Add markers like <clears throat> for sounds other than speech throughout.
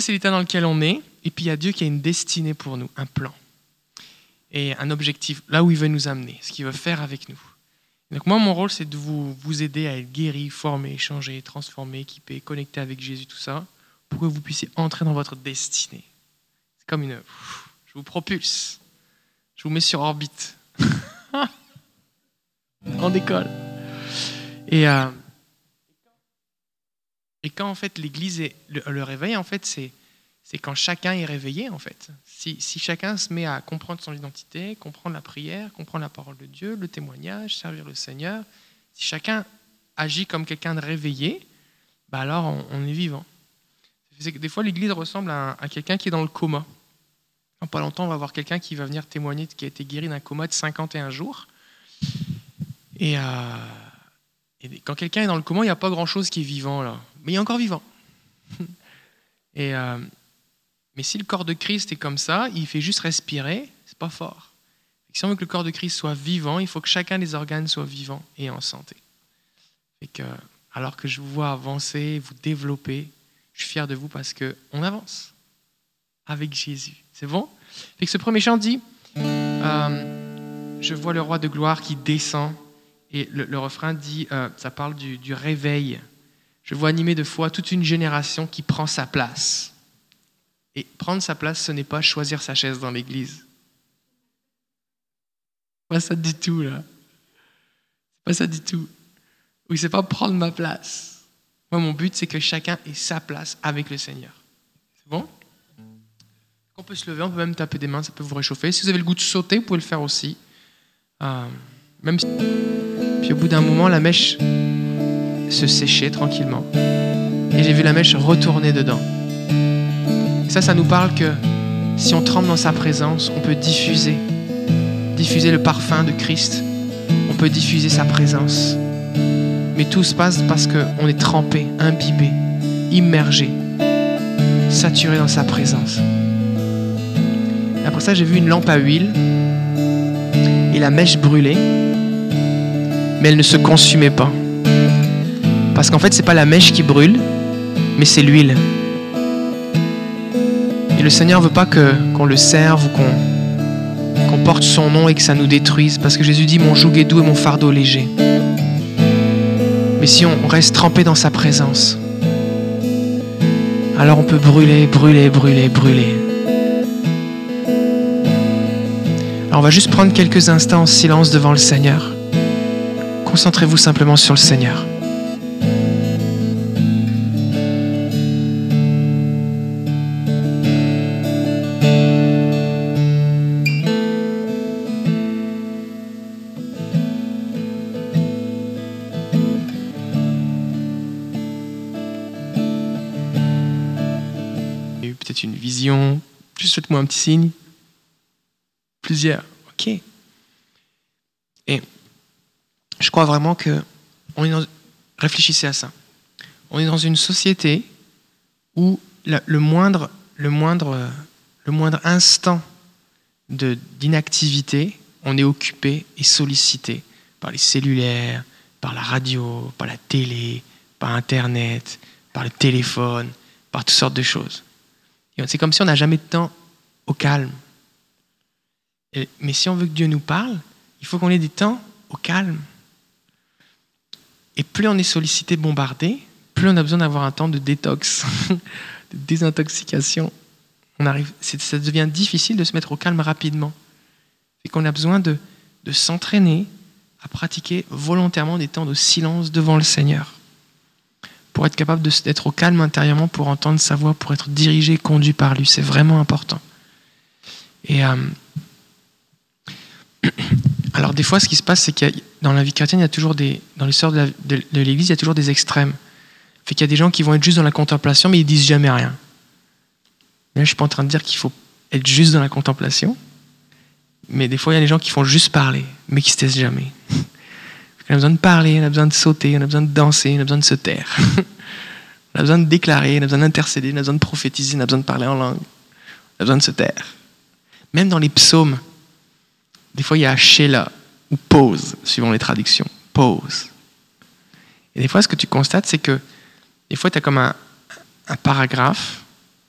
C'est l'état dans lequel on est. Et puis il y a Dieu qui a une destinée pour nous, un plan et un objectif, là où il veut nous amener, ce qu'il veut faire avec nous. Donc moi, mon rôle, c'est de vous, vous aider à être guéri, formé, changé, transformé, équipé, connecté avec Jésus, tout ça, pour que vous puissiez entrer dans votre destinée. C'est comme une... Je vous propulse. Je vous mets sur orbite. <laughs> On décolle. Et, euh, et quand en fait l'Église, le, le réveil, en fait, c'est c'est quand chacun est réveillé, en fait. Si, chacun se met à comprendre son identité, comprendre la prière, comprendre la parole de Dieu, le témoignage, servir le Seigneur, si chacun agit comme quelqu'un de réveillé, bah alors on, est vivant. Des fois, l'Église ressemble à, quelqu'un qui est dans le coma. En pas longtemps, on va voir quelqu'un qui va venir témoigner qui a été guéri d'un coma de 51 jours. Et, euh, et quand quelqu'un est dans le coma, il n'y a pas grand-chose qui est vivant là. Mais il est encore vivant. <laughs> Et, euh, mais si le corps de Christ est comme ça, il fait juste respirer, c'est pas fort. Si on veut que le corps de Christ soit vivant, il faut que chacun des organes soit vivant et en santé. Et que, alors que je vous vois avancer, vous développer, je suis fier de vous parce qu'on avance avec Jésus. C'est bon? Et que Ce premier chant dit euh, Je vois le roi de gloire qui descend. Et le, refrain dit euh, Ça parle du réveil. Je vois animer de foi toute une génération qui prend sa place. Et prendre sa place, ce n'est pas choisir sa chaise dans l'église. Pas ça du tout, là. Pas ça du tout. Oui, c'est pas prendre ma place. Moi, mon but, c'est que chacun ait sa place avec le Seigneur. C'est bon? On peut se lever, on peut même taper des mains, ça peut vous réchauffer. Si vous avez le goût de sauter, vous pouvez le faire aussi. Euh, même Puis au bout d'un moment, la mèche se séchait tranquillement. Et j'ai vu la mèche retourner dedans. Ça, ça nous parle que si on tremble dans sa présence, on peut diffuser, diffuser le parfum de Christ. On peut diffuser sa présence. Mais tout se passe parce qu'on est trempé, imbibé, immergé, saturé dans sa présence. Après ça, j'ai vu une lampe à huile et la mèche brûlait, mais elle ne se consumait pas. Parce qu'en fait, ce n'est pas la mèche qui brûle, mais c'est l'huile. Et le Seigneur ne veut pas qu'on le serve ou qu'on porte son nom et que ça nous détruise, parce que Jésus dit, mon joug est doux et mon fardeau léger. Mais si on reste trempé dans sa présence, alors on peut brûler, brûler, brûler, brûler. Alors on va juste prendre quelques instants en silence devant le Seigneur. Concentrez-vous simplement sur le Seigneur. Un petit signe. Plusieurs. OK. Et je crois vraiment que on est réfléchissez à ça. On est dans une société où le, moindre, le, moindre, le moindre instant d'inactivité, on est occupé et sollicité par les cellulaires, par la radio, par la télé, par Internet, par le téléphone, par toutes sortes de choses. C'est comme si on n'a jamais de temps au calme. mais si on veut que Dieu nous parle, il faut qu'on ait des temps au calme. Et plus on est sollicité, bombardé, plus on a besoin d'avoir un temps de détox, <laughs> de désintoxication. On arrive, ça devient difficile de se mettre au calme rapidement. Et qu'on a besoin de s'entraîner à pratiquer volontairement des temps de silence devant le Seigneur. Pour être capable d'être au calme intérieurement, pour entendre sa voix, pour être dirigé, conduit par lui. C'est vraiment important. Euh, <clears throat> alors des fois, ce qui se passe, c'est que dans la vie chrétienne, il y a toujours dans l'histoire de l'Église, il y a toujours des extrêmes. Fait qu'il y a des gens qui vont être juste dans la contemplation, mais ils disent jamais rien. Là, je suis pas en train de dire qu'il faut être juste dans la contemplation, mais des fois, il y a des gens qui font juste parler, mais qui se taisent jamais. <laughs> On a besoin de parler, on a besoin de sauter, on a besoin de danser, on a besoin de se taire. <laughs> on a besoin de déclarer, on a besoin d'intercéder, on a besoin de prophétiser, on a besoin de parler en langue. On a besoin de se taire. Même dans les psaumes, des fois il y a Sheila ou pause, suivant les traductions. Pause. Et des fois, ce que tu constates, c'est que des fois, tu as comme un, paragraphe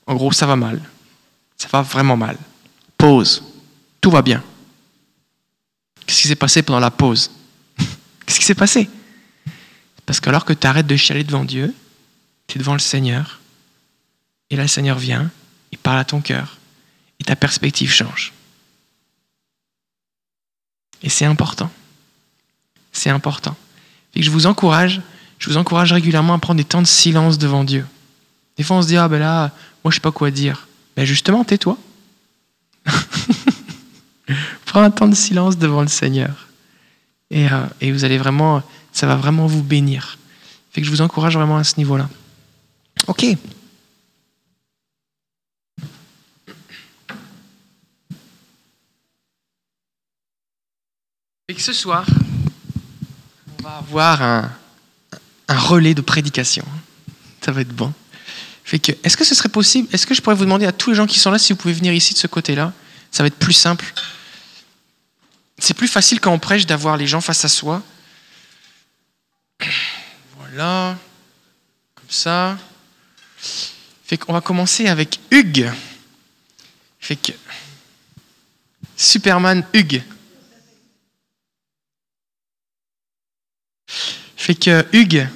En gros, ça va mal. Ça va vraiment mal. Pause. Tout va bien. Qu'est-ce qui s'est passé pendant la pause? <laughs> Qu'est-ce qui s'est passé? Parce qu'alors que tu arrêtes de chialer devant Dieu, tu es devant le Seigneur, et là le Seigneur vient, il parle à ton cœur, ta perspective change. Et c'est important. C'est important. Et je vous encourage, je vous encourage régulièrement à prendre des temps de silence devant Dieu. Des fois, on se dit, ah ben là, moi, je sais pas quoi dire. Ben justement, tais-toi. <laughs> Prends un temps de silence devant le Seigneur. Et, euh, et, vous allez vraiment, ça va vraiment vous bénir. Fait que je vous encourage vraiment à ce niveau-là. Ok. Et que ce soir, on va avoir un, relais de prédication. Ça va être bon. Fait que, est-ce que ce serait possible Est-ce que je pourrais vous demander à tous les gens qui sont là si vous pouvez venir ici de ce côté-là? Ça va être plus simple. C'est plus facile quand on prêche d'avoir les gens face à soi. Voilà. Comme ça. Fait qu'on va commencer avec Hugues. Fait que. Superman Hugues. Fait que Hugues,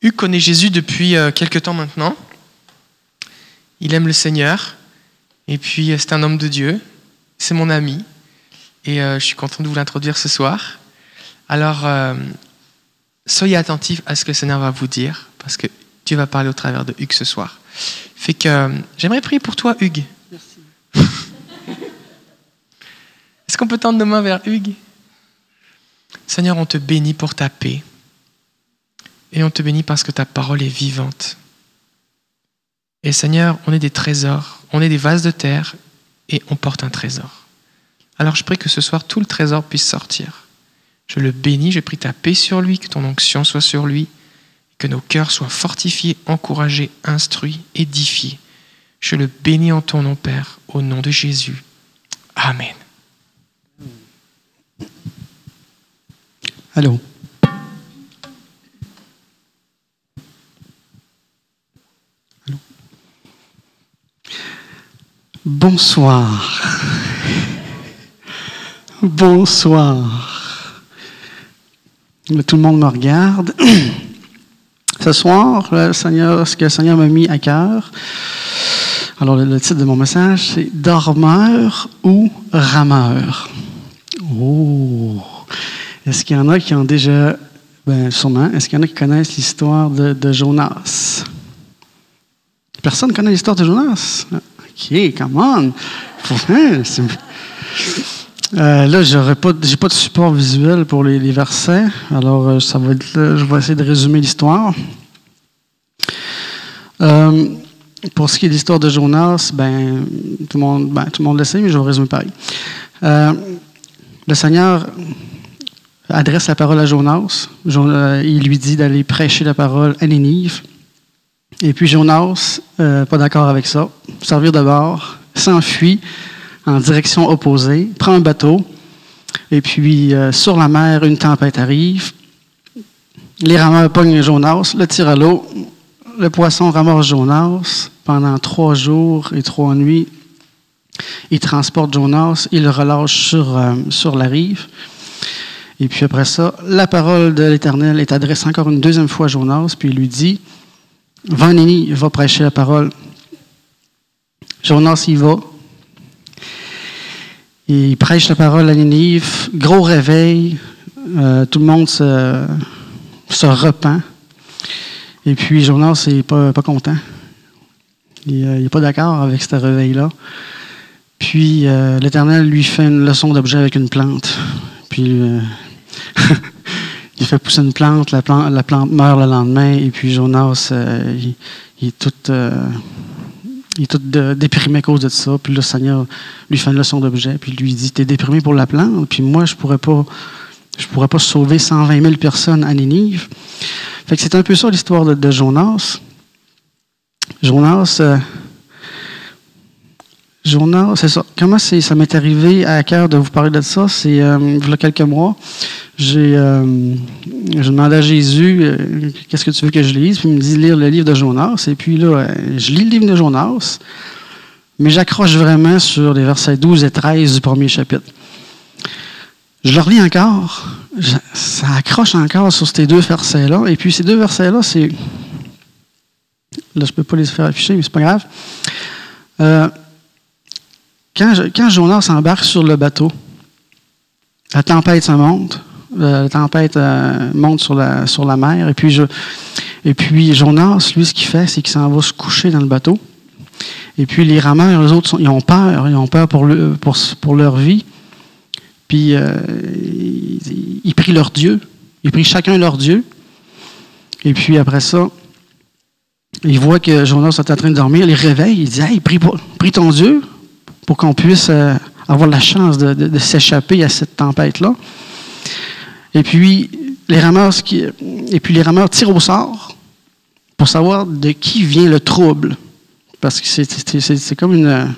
Hugues connaît Jésus depuis euh, quelque temps maintenant. Il aime le Seigneur. Et puis, euh, c'est un homme de Dieu. C'est mon ami. Et euh, je suis content de vous l'introduire ce soir. Alors, soyez attentifs à ce que le Seigneur va vous dire, parce que Dieu va parler au travers de Hugues ce soir. Fait que j'aimerais prier pour toi, Hugues. Merci. <laughs> Est-ce qu'on peut tendre nos mains vers Hugues? Seigneur, on te bénit pour ta paix. Et on te bénit parce que ta parole est vivante. Et Seigneur, on est des trésors, on est des vases de terre et on porte un trésor. Alors je prie que ce soir tout le trésor puisse sortir. Je le bénis, je prie ta paix sur lui, que ton onction soit sur lui, que nos cœurs soient fortifiés, encouragés, instruits, édifiés. Je le bénis en ton nom, Père, au nom de Jésus. Amen. Allô. Bonsoir. Bonsoir. Tout le monde me regarde. <clears throat> Ce soir, le Seigneur, ce que le Seigneur m'a mis à cœur, alors le, titre de mon message, c'est Dormeur ou rameur. Oh! Est-ce qu'il y en a qui ont déjà, ben sûrement, est-ce qu'il y en a qui connaissent l'histoire de, de Jonas? Personne ne connaît l'histoire de Jonas? OK, come on. Euh, là, n'ai pas, pas, de support visuel pour les, versets, alors euh, ça va être, je vais essayer de résumer l'histoire. Euh, pour ce qui est de l'histoire de Jonas, ben, tout, le monde, ben, tout le monde le sait, mais je vais résumer pareil. le Seigneur adresse la parole à Jonas. il lui dit d'aller prêcher la parole à Nénive. Et puis Jonas, euh, pas d'accord avec ça, servir de bord, s'enfuit en direction opposée, prend un bateau, et puis euh, sur la mer, une tempête arrive. Les rameurs pognent Jonas, le tirent à l'eau, le poisson ramasse Jonas pendant trois jours et trois nuits. Il transporte Jonas, il le relâche sur, euh, sur la rive. Et puis après ça, la parole de l'Éternel est adressée encore une deuxième fois à Jonas, puis il lui dit Va il va prêcher la parole. Jonas y va. Il prêche la parole à Ninive. Gros réveil. Euh, tout le monde se, se, repent. Et puis Jonas n'est pas, pas content. Il n'est euh, pas d'accord avec ce réveil-là. Puis euh, l'Éternel lui fait une leçon d'objet avec une plante. Puis <laughs> il fait pousser une plante, la plante, la plante meurt le lendemain, et puis Jonas, euh, il, est tout, euh, il est tout déprimé à cause de ça. Puis le Seigneur lui fait une leçon d'objet, puis lui dit T'es déprimé pour la plante, puis moi, je pourrais pas. Je pourrais pas sauver 120 000 personnes à Nénive. Fait que c'est un peu ça l'histoire de, Jonas. Jonas, euh, Jonas, c'est ça. Comment ça m'est arrivé à cœur de vous parler de ça? C'est euh, il y a quelques mois, j'ai euh, demandé à Jésus euh, qu'est-ce que tu veux que je lise? Puis il me dit lire le livre de Jonas. Et puis là, euh, je lis le livre de Jonas, mais j'accroche vraiment sur les versets 12 et 13 du premier chapitre. Je le relis encore, ça accroche encore sur ces deux versets-là. Et puis ces deux versets-là, c'est. Là, je ne peux pas les faire afficher, mais c'est pas grave. Quand, Jonas s'embarque sur le bateau, la tempête se monte, la tempête euh, monte sur la, mer, et puis, je, et Jonas, lui, ce qu'il fait, c'est qu'il s'en va se coucher dans le bateau. Et puis les rameurs, les autres, ils ont peur, ils ont peur pour, le, pour, pour leur vie. Puis euh, ils, prient leur Dieu, ils prient chacun leur Dieu. Et puis après ça, ils voient que Jonas est en train de dormir, ils réveillent, ils disent Hey, prie, prie ton Dieu, pour qu'on puisse euh, avoir la chance de, s'échapper à cette tempête-là. Et puis, les rameurs, et puis les rameurs tirent au sort pour savoir de qui vient le trouble. Parce que c'est comme une,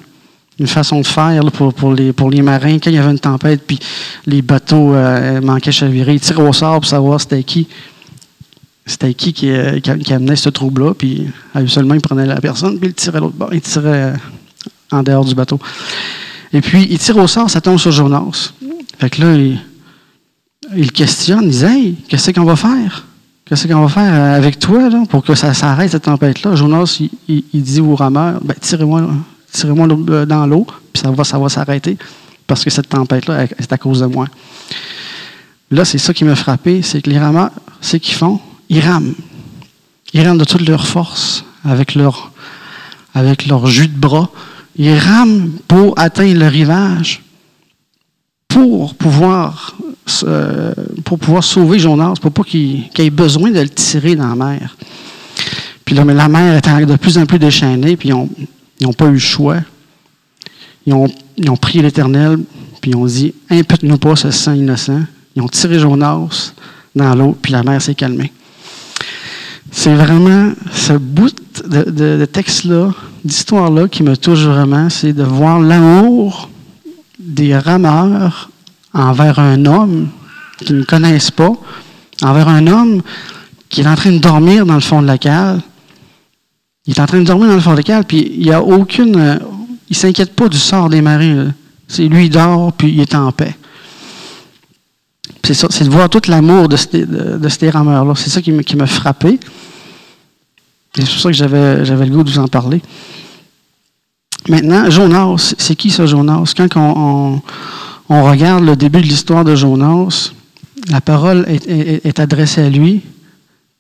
façon de faire pour, les, pour les marins. Quand il y avait une tempête, puis les bateaux euh, manquaient chavirer, ils tirent au sort pour savoir c'était qui. C'était qui qui, euh, amenait ce trouble-là, puis seulement il prenait la personne, puis il tirait l'autre bord, il tirait en dehors du bateau. Et puis, il tire au sort, ça tombe sur Jonas. Fait que là, il, questionne, il dit Hey, qu'est-ce qu'on va faire? Qu'est-ce qu'on va faire avec toi là, pour que ça s'arrête cette tempête-là? Jonas, il, dit au rameur ben, Tirez-moi tirez dans l'eau, puis ça va, ça va s'arrêter, parce que cette tempête-là, c'est à cause de moi. Là, c'est ça qui m'a frappé c'est que les rameurs, c'est qu'ils font Ils rament. Ils rament de toute leur force, avec avec leur jus de bras ils rament pour atteindre le rivage, pour pouvoir, euh, sauver Jonas, pour pas qu'il ait besoin de le tirer dans la mer. Puis là, mais la mer est de plus en plus déchaînée, puis ils n'ont pas eu le choix. Ils ont, ils ont prié l'Éternel, puis ils ont dit Impute-nous pas ce sang innocent. Ils ont tiré Jonas dans l'eau, puis la mer s'est calmée. C'est vraiment ce bout de texte-là d'histoire-là qui me touche vraiment, c'est de voir l'amour des rameurs envers un homme qu'ils ne connaissent pas, envers un homme qui est en train de dormir dans le fond de la cale. Il est en train de dormir dans le fond de la cale, puis il n'y a aucune. Il ne s'inquiète pas du sort des marins. C'est lui, il dort, puis il est en paix. C'est de voir tout l'amour de, ces rameurs-là. C'est ça qui m'a frappé. C'est pour ça que j'avais, le goût de vous en parler. Maintenant, Jonas, c'est qui ça, Jonas? Quand on, regarde le début de l'histoire de Jonas, la parole est, adressée à lui,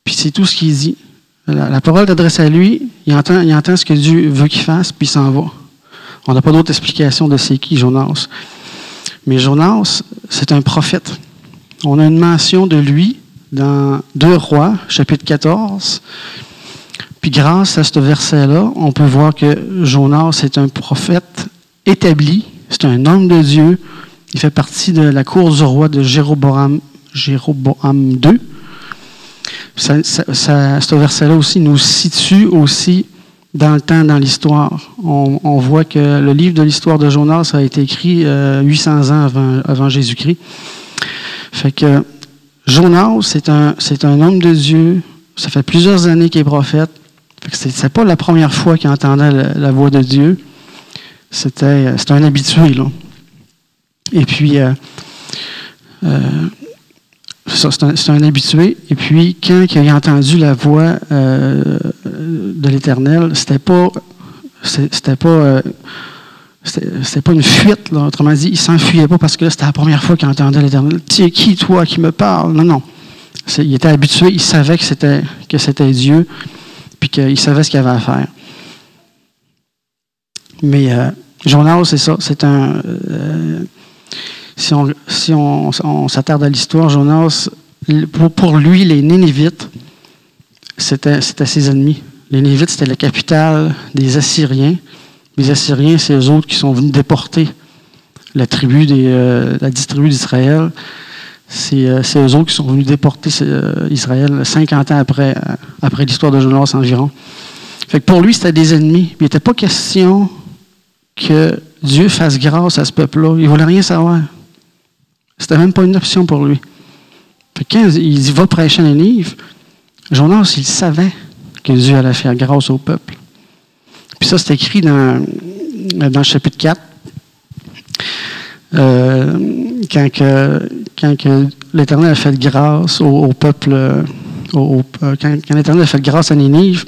puis c'est tout ce qu'il dit. La, parole est adressée à lui, il entend, il entend ce que Dieu veut qu'il fasse, puis il s'en va. On n'a pas d'autre explication de c'est qui Jonas. Mais Jonas, c'est un prophète. On a une mention de lui dans Deux Rois, chapitre 14. Puis grâce à ce verset-là, on peut voir que Jonas est un prophète établi, c'est un homme de Dieu. Il fait partie de la cour du roi de Jéroboam, Jéroboam II. ce verset-là aussi nous situe aussi dans le temps, dans l'histoire. On, voit que le livre de l'histoire de Jonas a été écrit 800 euh, ans avant Jésus-Christ. Fait que Jonas, c'est un, c'est un homme de Dieu. Ça fait plusieurs années qu'il est prophète. Ce n'est pas la première fois qu'il entendait la, voix de Dieu. C'était un habitué. Là. Et puis, euh, euh, c'est un, habitué. Et puis, quand il a entendu la voix euh, de l'Éternel, c'était pas. C'était pas. C'était pas une fuite, autrement dit, il s'enfuyait pas parce que c'était la première fois qu'il entendait l'Éternel. Tu es qui, toi, qui me parle? Non, non. Il était habitué, il savait que c'était, que c'était Dieu puis qu'il savait ce qu'il avait à faire. Mais euh, Jonas, c'est ça. C'est un. Euh, si on, si on, s'attarde à l'histoire, Jonas, pour, lui, les Nénévites, c'était ses ennemis. Les Nénévites, c'était la capitale des Assyriens. Les Assyriens, c'est eux autres qui sont venus déporter la tribu des, euh, la tribu d'Israël. Euh, c'est eux autres qui sont venus déporter euh, Israël 50 ans après, l'histoire de Jonas environ. Fait que pour lui, c'était des ennemis. Il n'était pas question que Dieu fasse grâce à ce peuple-là. Il ne voulait rien savoir. C'était même pas une option pour lui. quand il dit va prêcher un livre, Jonas, il savait que Dieu allait faire grâce au peuple. Puis ça, c'est écrit dans, le chapitre 4. Euh, quand, quand l'Éternel a fait grâce au, peuple, euh, euh, quand, l'Éternel a fait grâce à Ninive,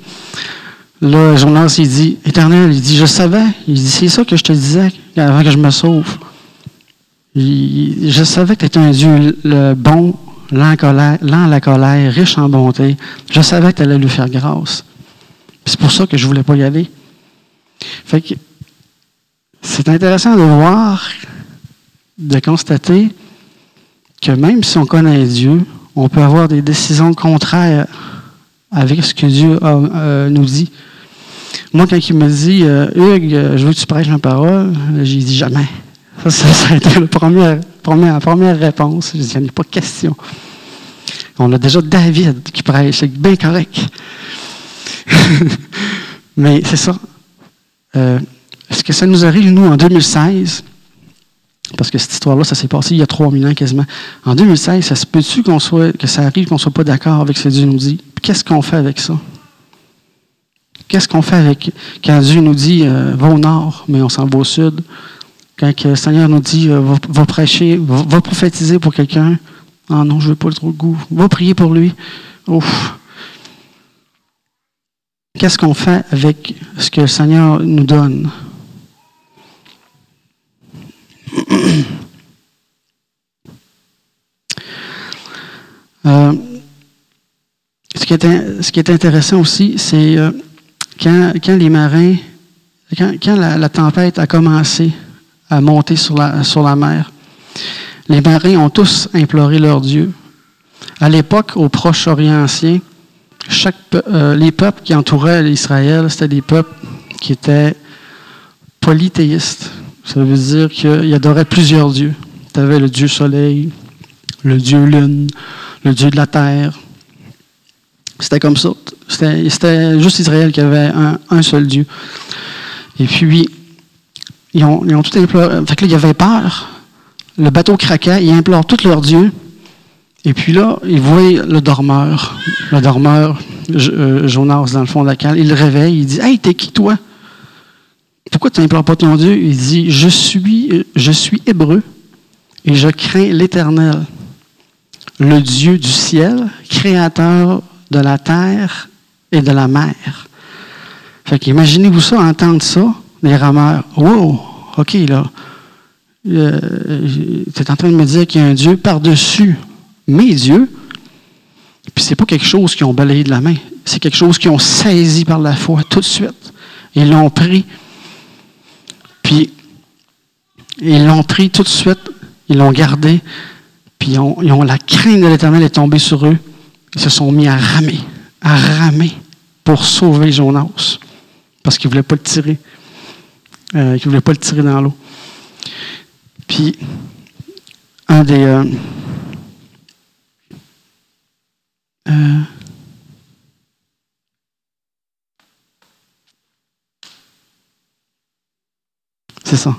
là, Jonas, il dit, Éternel, il dit, je savais, il dit, c'est ça que je te disais avant que je me sauve. je savais que tu étais un Dieu le bon, lent, lent à la colère, riche en bonté. Je savais que tu allais lui faire grâce. C'est pour ça que je ne voulais pas y aller. Fait que c'est intéressant de voir, de constater que même si on connaît Dieu, on peut avoir des décisions contraires avec ce que Dieu euh, nous dit. Moi, quand il me dit euh, Hugues, euh, je veux que tu prêches ma parole, j'ai dit jamais. Ça, ça, a été la première, première, première réponse. Je dis il n'y a pas question. On a déjà David qui prêche, c'est bien correct. <laughs> Mais c'est ça. Est-ce que ça nous arrive, nous, en 2016? Parce que cette histoire-là, ça s'est passé il y a 3000 ans quasiment. En 2016, ça se peut-tu qu'on soit, que ça arrive qu'on ne soit pas d'accord avec ce que Dieu nous dit? Qu'est-ce qu'on fait avec ça? Qu'est-ce qu'on fait avec quand Dieu nous dit euh, va au nord, mais on s'en va au sud? Quand le Seigneur nous dit euh, va, prêcher, va, prophétiser pour quelqu'un, ah non, je ne veux pas le trop goût. Va prier pour lui. Ouf. Qu'est-ce qu'on fait avec ce que le Seigneur nous donne? <clears throat> Euh, ce, qui est, intéressant aussi, c'est euh, quand, les marins, quand, la, tempête a commencé à monter sur la, sur la mer, les marins ont tous imploré leur Dieu. À l'époque, au Proche-Orient ancien, chaque, euh, les peuples qui entouraient l'Israël, c'était des peuples qui étaient polythéistes. Ça veut dire qu'il adorait plusieurs dieux. Tu avais le dieu soleil, le dieu lune, le dieu de la terre. C'était comme ça. C'était juste Israël qui avait un, seul dieu. Et puis, ils ont, ils ont tout imploré. Fait que là, il y avait peur. Le bateau craquait, ils implorent tous leurs dieux. Et puis là, ils voient le dormeur. Le dormeur, euh, Jonas, dans le fond de la cale. Il le réveille, il dit Hey, t'es qui toi? Pourquoi tu n'implores pas ton Dieu? Il dit, je suis, je suis hébreu et je crains l'Éternel, le Dieu du ciel, créateur de la terre et de la mer. Fait qu'imaginez-vous ça, entendre ça, les rameurs. Wow, OK, là. Euh, tu es en train de me dire qu'il y a un Dieu par-dessus mes dieux. Puis c'est pas quelque chose qu'ils ont balayé de la main. C'est quelque chose qu'ils ont saisi par la foi tout de suite. Ils l'ont pris puis, ils l'ont pris tout de suite, ils l'ont gardé, puis ils ont, la crainte de l'Éternel est tombée sur eux. Ils se sont mis à ramer, à ramer pour sauver Jonas, parce qu'ils ne voulaient pas le tirer. Euh, ils ne voulaient pas le tirer dans l'eau. Puis, un des. Euh, euh, C'est ça.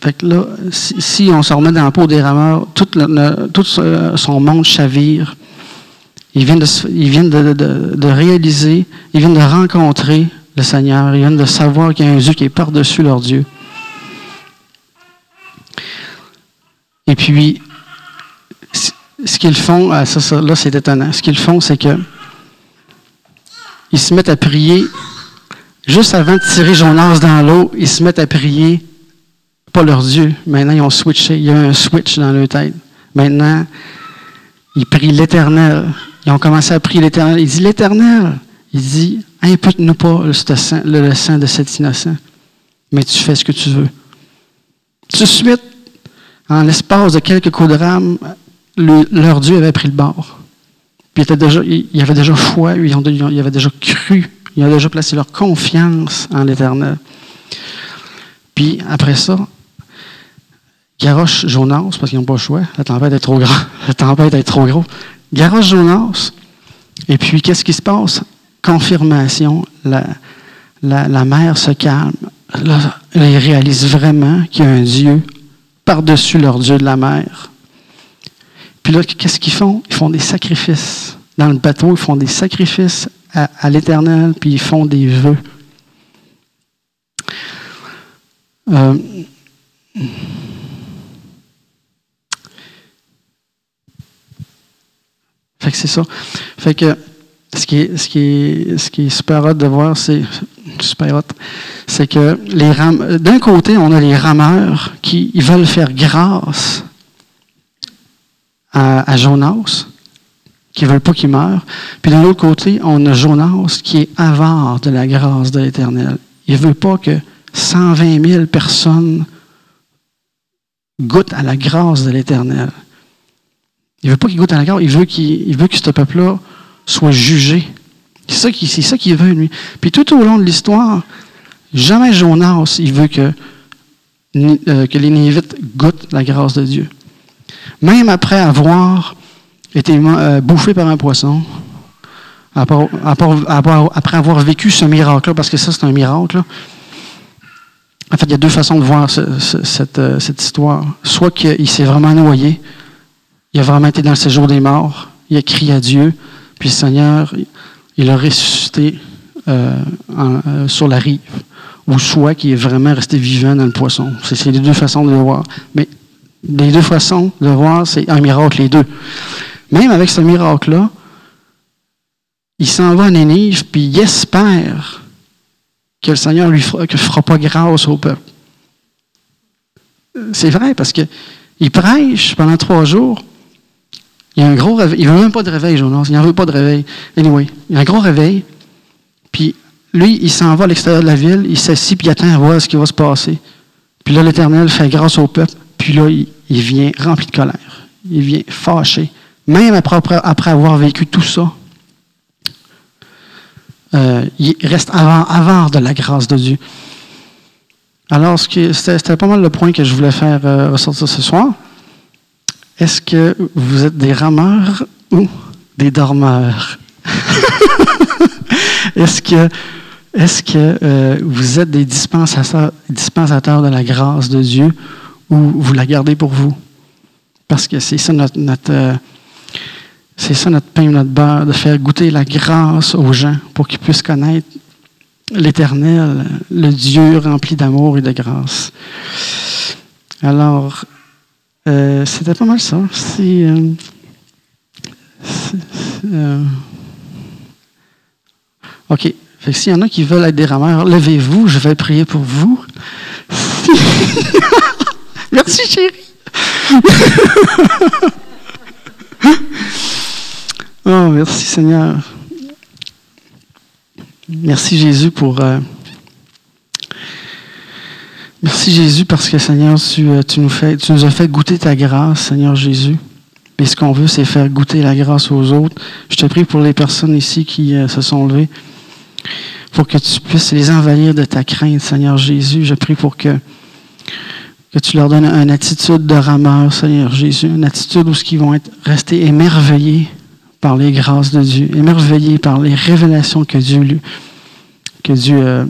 Fait, que là, si, on se remet dans la peau des rameurs, tout, son monde chavire. Ils viennent, de, de, réaliser, ils viennent de rencontrer le Seigneur, ils viennent de savoir qu'il y a un Dieu qui est par-dessus leur Dieu. Et puis, ce qu'ils font, ah, ça, là c'est étonnant, ce qu'ils font, c'est que ils se mettent à prier. Juste avant de tirer Jonas dans l'eau, ils se mettent à prier, pas leur Dieu. Maintenant, ils ont switché. Il y a un switch dans leur tête. Maintenant, ils prient l'Éternel. Ils ont commencé à prier l'Éternel. Il dit l'Éternel. Il dit impute-nous pas le sang de cet innocent, mais tu fais ce que tu veux. Tout de suite, en l'espace de quelques coups de rame, leur Dieu avait pris le bord il déjà, ils avaient déjà foi, ils, ont, ils avaient déjà cru, ils avaient déjà placé leur confiance en l'Éternel. Puis après ça, garoche Jonas, parce qu'ils n'ont pas le choix, la tempête est trop grande, <laughs> la tempête est trop grosse. Garoche Jonas, et puis qu'est-ce qui se passe? confirmation, la, la, la mer se calme. Là, ils réalisent vraiment qu'il y a un Dieu par-dessus leur Dieu de la mer. Puis là, qu'est-ce qu'ils font? Ils font des sacrifices. Dans le bateau, ils font des sacrifices à, l'Éternel, puis ils font des vœux. Euh, fait que c'est ça. Fait que ce qui est, super hot de voir, c'est super hot, c'est que d'un côté, on a les rameurs qui veulent faire grâce à, Jonas, qui ne veulent pas qu'il meure. Puis de l'autre côté, on a Jonas qui est avare de la grâce de l'Éternel. Il ne veut pas que 120 000 personnes goûtent à la grâce de l'Éternel. Il ne veut pas qu'il goûte à la grâce, il veut, qu'il, il veut que ce peuple-là soit jugé. C'est ça, qu'il, veut, lui. Puis tout au long de l'histoire, jamais Jonas, il veut que, euh, que les Névites goûtent la grâce de Dieu. Même après avoir été euh, bouffé par un poisson, après, avoir vécu ce miracle-là, parce que ça, c'est un miracle, en fait, il y a deux façons de voir euh, cette, histoire. Soit qu'il s'est vraiment noyé, il a vraiment été dans le séjour des morts, il a crié à Dieu, puis le Seigneur, il a ressuscité euh, euh, sur la rive. Ou soit qu'il est vraiment resté vivant dans le poisson. C'est les deux façons de le voir. Mais les deux façons de le voir, c'est un miracle, les deux. Même avec ce miracle-là, il s'en va à Nénive, puis il espère que le Seigneur lui fera, que fera pas grâce au peuple. C'est vrai, parce qu'il prêche pendant trois jours. Il y a un gros réveil. Il veut même pas de réveil, Jonas. Il n'en veut pas de réveil. Anyway, il y a un gros réveil. Puis lui, il s'en va à l'extérieur de la ville. Il s'assit, puis il attend à voir ce qui va se passer. Puis là, l'Éternel fait grâce au peuple. Puis là, il, vient rempli de colère. Il vient fâché. Même après, avoir vécu tout ça, euh, il reste avant, avant de la grâce de Dieu. Alors, c'était pas mal le point que je voulais faire euh, ressortir ce soir. Est-ce que vous êtes des rameurs ou des dormeurs? <laughs> est-ce que, est que euh, vous êtes des dispensateurs, de la grâce de Dieu ou vous la gardez pour vous? Parce que c'est ça notre, notre euh, c'est ça notre pain, notre beurre, de faire goûter la grâce aux gens pour qu'ils puissent connaître l'Éternel, le Dieu rempli d'amour et de grâce. Alors, euh, c'était pas mal ça. C'est, euh, euh, OK. S'il y en a qui veulent être des rameurs, levez-vous, je vais prier pour vous. <laughs> Merci, chérie. <laughs> Oh, merci Seigneur. Merci Jésus pour... Merci Jésus parce que Seigneur, tu, euh, tu, nous as fait goûter ta grâce, Seigneur Jésus. Et ce qu'on veut, c'est faire goûter la grâce aux autres. Je te prie pour les personnes ici qui euh, se sont levées, pour que tu puisses les envahir de ta crainte, Seigneur Jésus. Je prie pour que, tu leur donnes une attitude de rameur, Seigneur Jésus, une attitude où ils vont être restés émerveillés par les grâces de Dieu, émerveillés par les révélations que Dieu, que Dieu euh,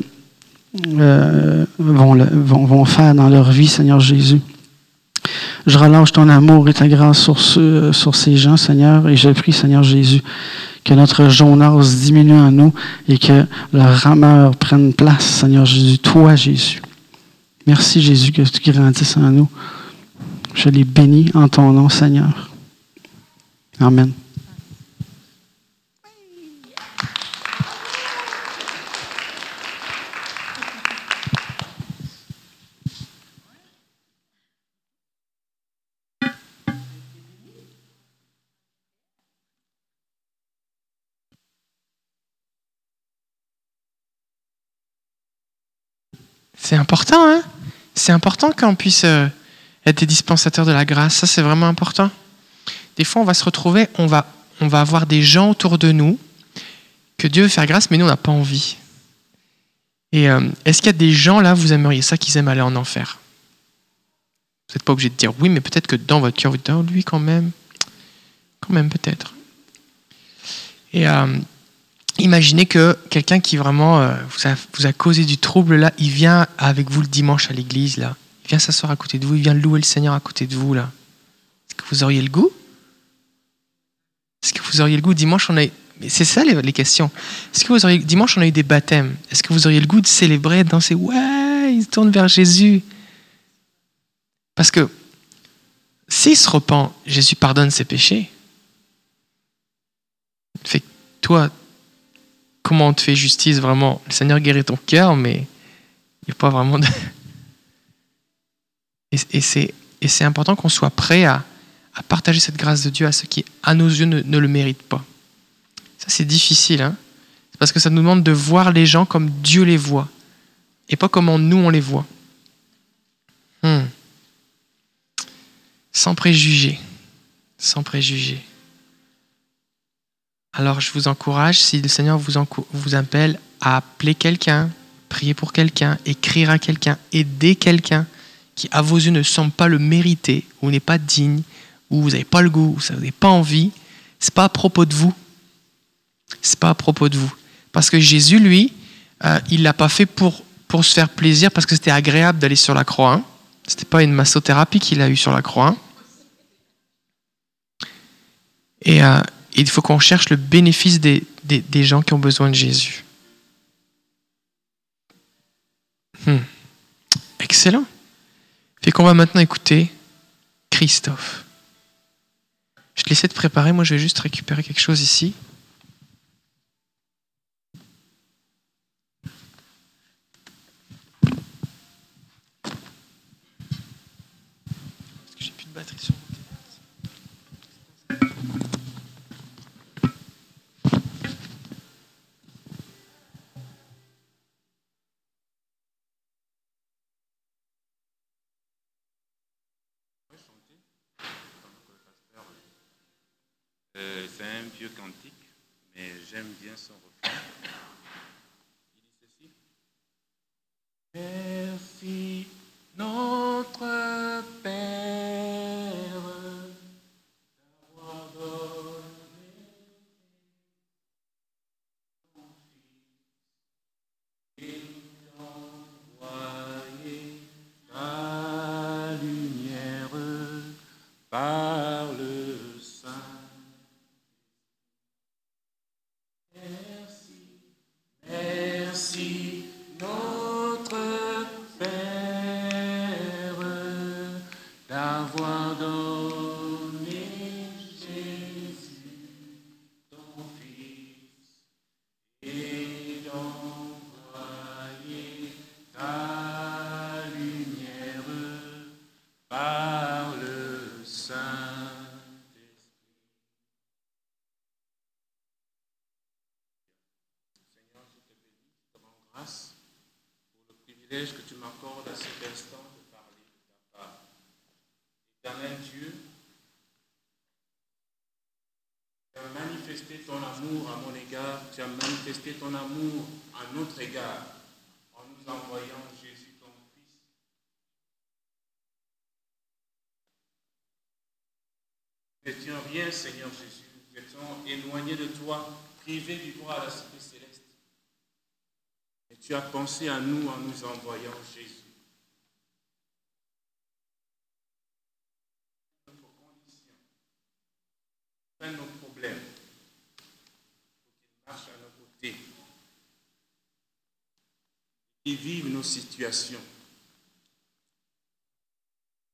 euh, vont, faire dans leur vie, Seigneur Jésus. Je relâche ton amour et ta grâce sur, ce, sur ces gens, Seigneur, et je prie, Seigneur Jésus, que notre Jonas diminue en nous et que le rameur prenne place, Seigneur Jésus, toi, Jésus. Merci, Jésus, que tu grandisses en nous. Je les bénis en ton nom, Seigneur. Amen. C'est important, hein C'est important qu'on puisse euh, être des dispensateurs de la grâce. Ça, c'est vraiment important. Des fois, on va se retrouver, on va, on va avoir des gens autour de nous que Dieu veut faire grâce, mais nous, on n'a pas envie. Et euh, est-ce qu'il y a des gens là, vous aimeriez ça, qu'ils aiment aller en enfer? Vous n'êtes pas obligé de dire oui, mais peut-être que dans votre cœur, vous dites oh, lui quand même, quand même peut-être. Et euh, imaginez que quelqu'un qui vraiment euh, vous, a, causé du trouble là, il vient avec vous le dimanche à l'église là. Il vient s'asseoir à côté de vous, il vient louer le Seigneur à côté de vous là. Est-ce que vous auriez le goût? Est-ce que vous auriez le goût? Dimanche, on a. Mais c'est ça les, les questions. Est-ce que vous auriez dimanche on a eu des baptêmes? Est-ce que vous auriez le goût de célébrer, de danser? Ouais, il se tourne vers Jésus. Parce que s'il se repent, Jésus pardonne ses péchés. Fait que toi, comment on te fait justice vraiment? Le Seigneur guérit ton cœur, mais il n'y a pas vraiment de. Et, et c'est, important qu'on soit prêt à, à partager cette grâce de Dieu à ceux qui, à nos yeux, ne, ne le méritent pas. Ça, c'est difficile. Hein parce que ça nous demande de voir les gens comme Dieu les voit et pas comment nous, on les voit. Hmm. Sans préjugés. Sans préjugés. Alors je vous encourage, si le Seigneur vous, vous appelle à appeler quelqu'un, prier pour quelqu'un, écrire à quelqu'un, aider quelqu'un qui à vos yeux ne semble pas le mériter, ou n'est pas digne, ou vous n'avez pas le goût, ou vous n'avez pas envie, c'est pas à propos de vous. C'est pas à propos de vous. Parce que Jésus, lui, euh, il l'a pas fait pour, pour se faire plaisir, parce que c'était agréable d'aller sur la croix. Hein. C'était pas une massothérapie qu'il a eue sur la croix. Et euh, il faut qu'on cherche le bénéfice des, gens qui ont besoin de Jésus. Hmm. Excellent. Fait qu'on va maintenant écouter Christophe. Je te laissais te préparer, moi je vais juste récupérer quelque chose ici. J'aime bien son refrain. Il dit ceci. Merci notre d'avoir donné Jésus, ton Fils, et d'envoyer ta lumière par le Saint-Esprit. Seigneur, je te bénis, je grâce pour le privilège que tu m'accordes à cet instant de parler de ta part. Éternel Dieu, tu as manifesté ton amour à mon égard, tu as ton amour à notre égard en nous envoyant Jésus ton Fils. Nous n'étions rien, Seigneur Jésus. Nous étions éloignés de toi, privés du droit à la cité céleste. Et tu as pensé à nous en nous envoyant Jésus pour qu'il marche à nos côtés, qu'il vive nos situations.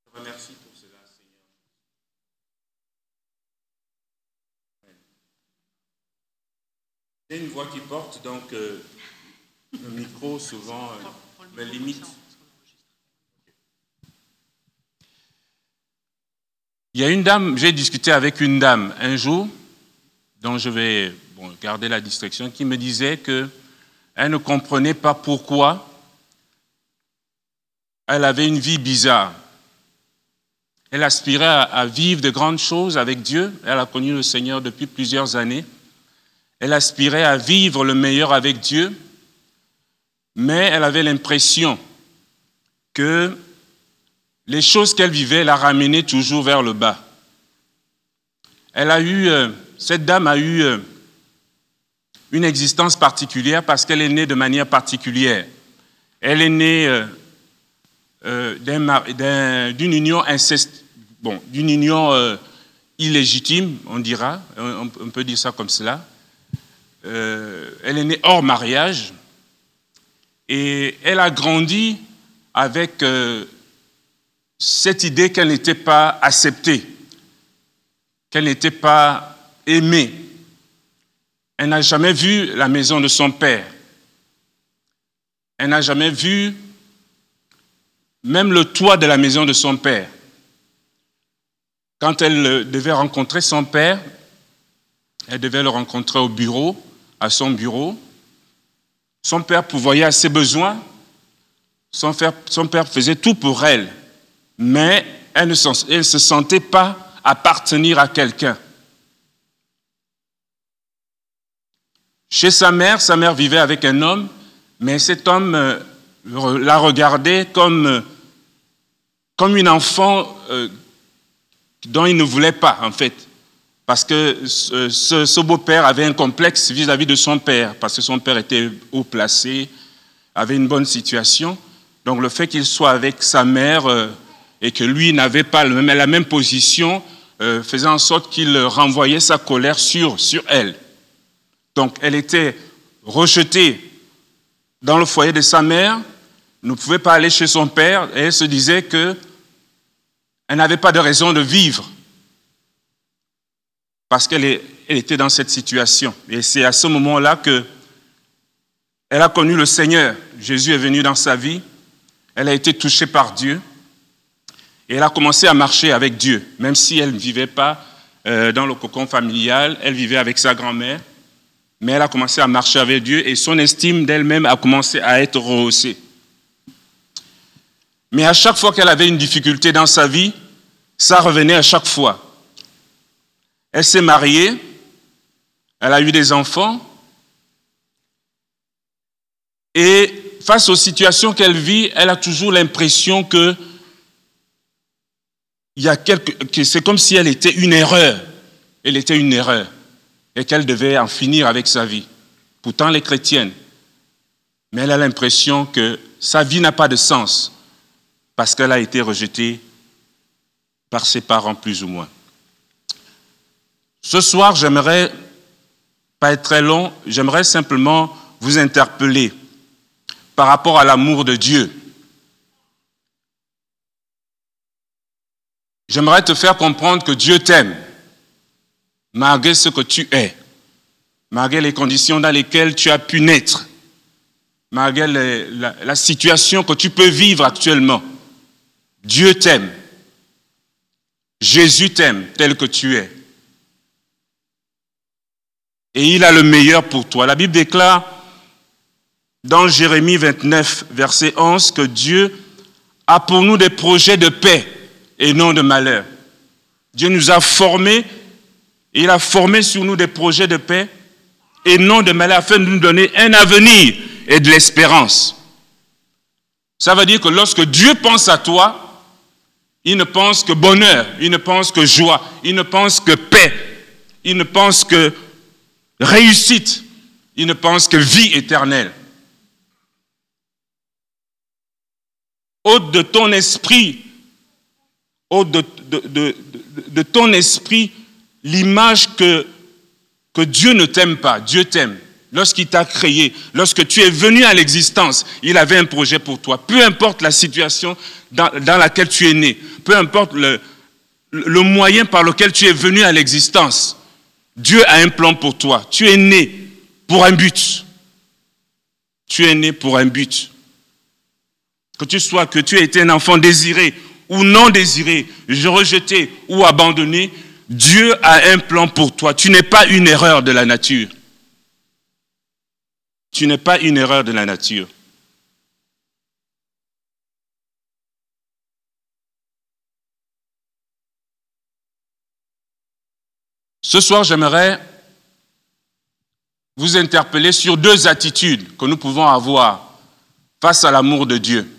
Je remercie pour cela, Seigneur. J'ai une voix qui porte, donc euh, le micro souvent euh, me limite. Il y a une dame, j'ai discuté avec une dame un jour, dont je vais garder la distraction, qui me disait que elle ne comprenait pas pourquoi elle avait une vie bizarre. Elle aspirait à, vivre de grandes choses avec Dieu. Elle a connu le Seigneur depuis plusieurs années. Elle aspirait à vivre le meilleur avec Dieu, mais elle avait l'impression que les choses qu'elle vivait la ramenaient toujours vers le bas. Elle a eu, euh, cette dame a eu euh, une existence particulière parce qu'elle est née de manière particulière. Elle est née euh, euh, d'un- d'un- d'une union inceste, bon, d'une union euh, illégitime, on dira, on, peut dire ça comme cela. Elle est née hors mariage et elle a grandi avec cette idée qu'elle n'était pas acceptée, qu'elle n'était pas aimée. Elle n'a jamais vu la maison de son père. Elle n'a jamais vu même le toit de la maison de son père. Quand elle devait rencontrer son père, elle devait le rencontrer au bureau, à son bureau. Son père pourvoyait à ses besoins. Son père, faisait tout pour elle. Mais elle ne se sentait pas appartenir à quelqu'un. Chez sa mère, sa mère vivait avec un homme, mais cet homme euh, la regardait comme, euh, comme une enfant euh, dont il ne voulait pas, en fait. Parce que ce, beau-père avait un complexe vis-à-vis de son père, parce que son père était haut placé, avait une bonne situation. Donc le fait qu'il soit avec sa mère et que lui n'avait pas la même position faisait en sorte qu'il renvoyait sa colère sur, sur elle. Donc elle était rejetée dans le foyer de sa mère, ne pouvait pas aller chez son père, et elle se disait que elle n'avait pas de raison de vivre parce qu'elle était dans cette situation. Et c'est à ce moment-là que elle a connu le Seigneur. Jésus est venu dans sa vie. Elle a été touchée par Dieu. Et elle a commencé à marcher avec Dieu, même si elle ne vivait pas euh, dans le cocon familial, elle vivait avec sa grand-mère. Mais elle a commencé à marcher avec Dieu et son estime d'elle-même a commencé à être rehaussée. Mais à chaque fois qu'elle avait une difficulté dans sa vie, ça revenait à chaque fois. Elle s'est mariée, elle a eu des enfants, et face aux situations qu'elle vit, elle a toujours l'impression que, c'est comme si elle était une erreur. Elle était une erreur et qu'elle devait en finir avec sa vie. Pourtant, elle est chrétienne. Mais elle a l'impression que sa vie n'a pas de sens parce qu'elle a été rejetée par ses parents plus ou moins. Ce soir, j'aimerais, pas être très long, j'aimerais simplement vous interpeller par rapport à l'amour de Dieu. J'aimerais te faire comprendre que Dieu t'aime, malgré ce que tu es, malgré les conditions dans lesquelles tu as pu naître, malgré la situation que tu peux vivre actuellement. Dieu t'aime. Jésus t'aime tel que tu es. Et il a le meilleur pour toi. La Bible déclare dans Jérémie 29, verset 11, que Dieu a pour nous des projets de paix et non de malheur. Dieu nous a formés il a formé sur nous des projets de paix et non de malheur afin de nous donner un avenir et de l'espérance. Ça veut dire que lorsque Dieu pense à toi, il ne pense que bonheur, il ne pense que joie, il ne pense que paix, il ne pense que réussite, il ne pense que vie éternelle. Ôte de ton esprit, ôte de ton esprit l'image que, Dieu ne t'aime pas. Dieu t'aime. Lorsqu'il t'a créé, lorsque tu es venu à l'existence, il avait un projet pour toi. Peu importe la situation dans, laquelle tu es né, peu importe le moyen par lequel tu es venu à l'existence, Dieu a un plan pour toi. Tu es né pour un but. Tu es né pour un but. Que tu sois, que tu aies été un enfant désiré ou non désiré, rejeté ou abandonné, Dieu a un plan pour toi. Tu n'es pas une erreur de la nature. Tu n'es pas une erreur de la nature. Ce soir, j'aimerais vous interpeller sur deux attitudes que nous pouvons avoir face à l'amour de Dieu.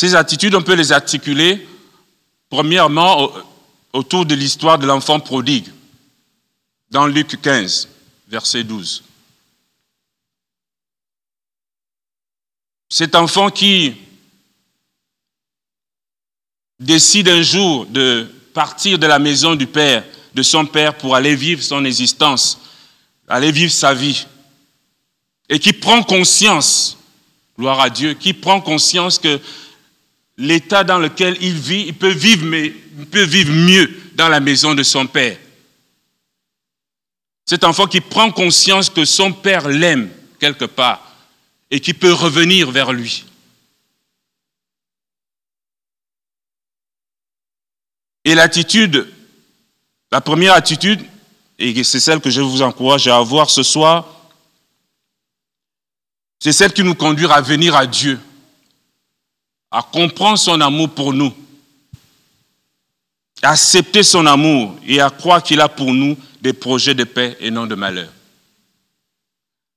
Ces attitudes, on peut les articuler, premièrement, autour de l'histoire de l'enfant prodigue, dans Luc 15, verset 12. Cet enfant qui décide un jour de partir de la maison du Père, de son Père, pour aller vivre son existence, aller vivre sa vie, et qui prend conscience, gloire à Dieu, qui prend conscience que l'état dans lequel il vit, il peut vivre, mieux dans la maison de son Père. Cet enfant qui prend conscience que son Père l'aime quelque part et qui peut revenir vers lui. Et l'attitude, la première attitude, et c'est celle que je vous encourage à avoir ce soir, c'est celle qui nous conduit à venir à Dieu, à comprendre son amour pour nous, à accepter son amour et à croire qu'il a pour nous des projets de paix et non de malheur.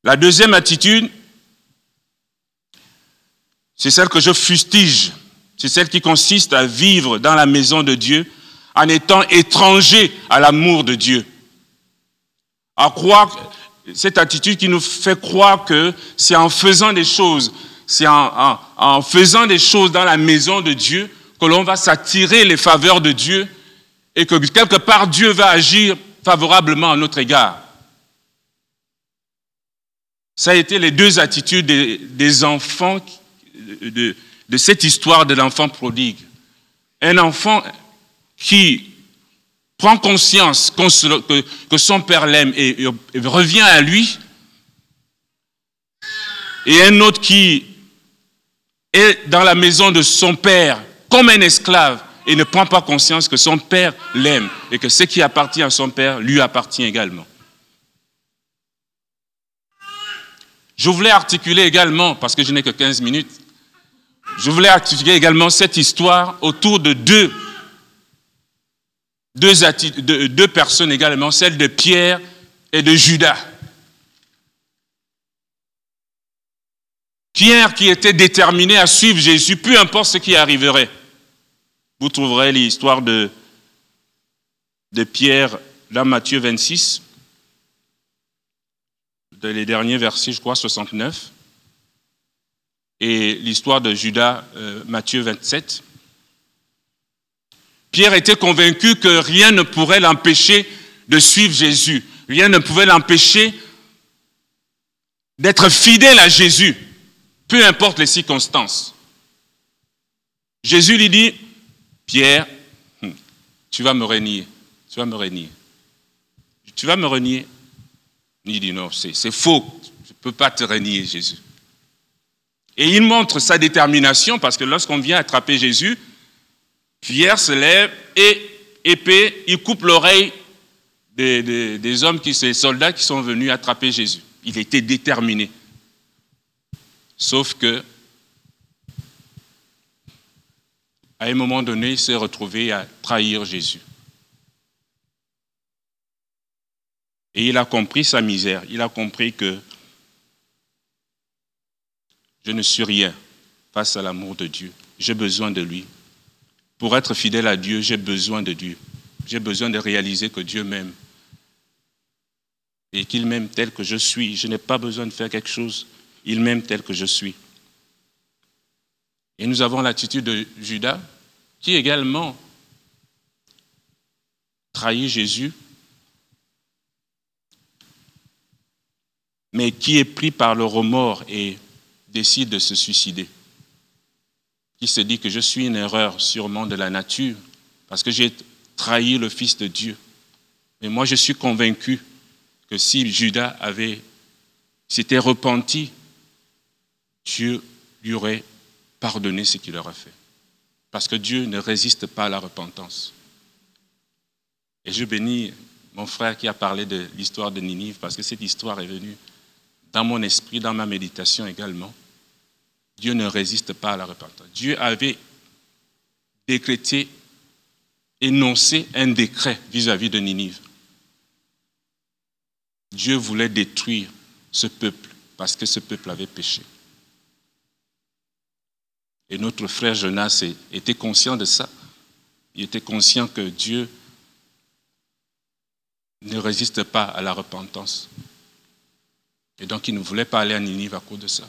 La deuxième attitude, c'est celle que je fustige. C'est celle qui consiste à vivre dans la maison de Dieu en étant étranger à l'amour de Dieu. À croire, cette attitude qui nous fait croire que c'est en faisant des choses, c'est en, faisant des choses dans la maison de Dieu que l'on va s'attirer les faveurs de Dieu et que quelque part Dieu va agir favorablement à notre égard. Ça a été les deux attitudes des, des enfants de, cette histoire de l'enfant prodigue. Un enfant qui prend conscience que, son père l'aime et, revient à lui, et un autre qui est dans la maison de son père comme un esclave et ne prend pas conscience que son père l'aime et que ce qui appartient à son père lui appartient également. Je voulais articuler également, parce que je n'ai que 15 minutes, je voulais activer également cette histoire autour de deux, deux, deux personnes également, celle de Pierre et de Judas. Pierre qui était déterminé à suivre Jésus, peu importe ce qui arriverait. Vous trouverez l'histoire de, de Pierre dans Matthieu 26, les derniers versets, je crois, 69 et l'histoire de Judas, euh, Matthieu 27. Pierre était convaincu que rien ne pourrait l'empêcher de suivre Jésus. Rien ne pouvait l'empêcher d'être fidèle à Jésus, peu importe les circonstances. Jésus lui dit, Pierre, hmm, tu vas me renier, tu vas me renier. Tu vas me renier. Il dit, non, c'est faux, je ne peux pas te renier, Jésus. Et il montre sa détermination parce que lorsqu'on vient attraper Jésus, Pierre se lève et épée, il coupe l'oreille des, hommes, qui, des soldats qui sont venus attraper Jésus. Il était déterminé. Sauf que, à un moment donné, il s'est retrouvé à trahir Jésus. Et il a compris sa misère. Il a compris que je ne suis rien face à l'amour de Dieu. J'ai besoin de lui. Pour être fidèle à Dieu, j'ai besoin de Dieu. J'ai besoin de réaliser que Dieu m'aime et qu'il m'aime tel que je suis. Je n'ai pas besoin de faire quelque chose. Il m'aime tel que je suis. Et nous avons l'attitude de Judas, qui également trahit Jésus, mais qui est pris par le remords et décide de se suicider, qui se dit que je suis une erreur sûrement de la nature, parce que j'ai trahi le Fils de Dieu. Mais moi, je suis convaincu que si Judas avait s'était repenti, Dieu lui aurait pardonné ce qu'il aurait fait. Parce que Dieu ne résiste pas à la repentance. Et je bénis mon frère qui a parlé de l'histoire de Ninive, parce que cette histoire est venue dans mon esprit, dans ma méditation également. Dieu ne résiste pas à la repentance. Dieu avait décrété, énoncé un décret vis-à-vis de Ninive. Dieu voulait détruire ce peuple parce que ce peuple avait péché. Et notre frère Jonas était conscient de ça. Il était conscient que Dieu ne résiste pas à la repentance. Et donc, il ne voulait pas aller à Ninive à cause de ça.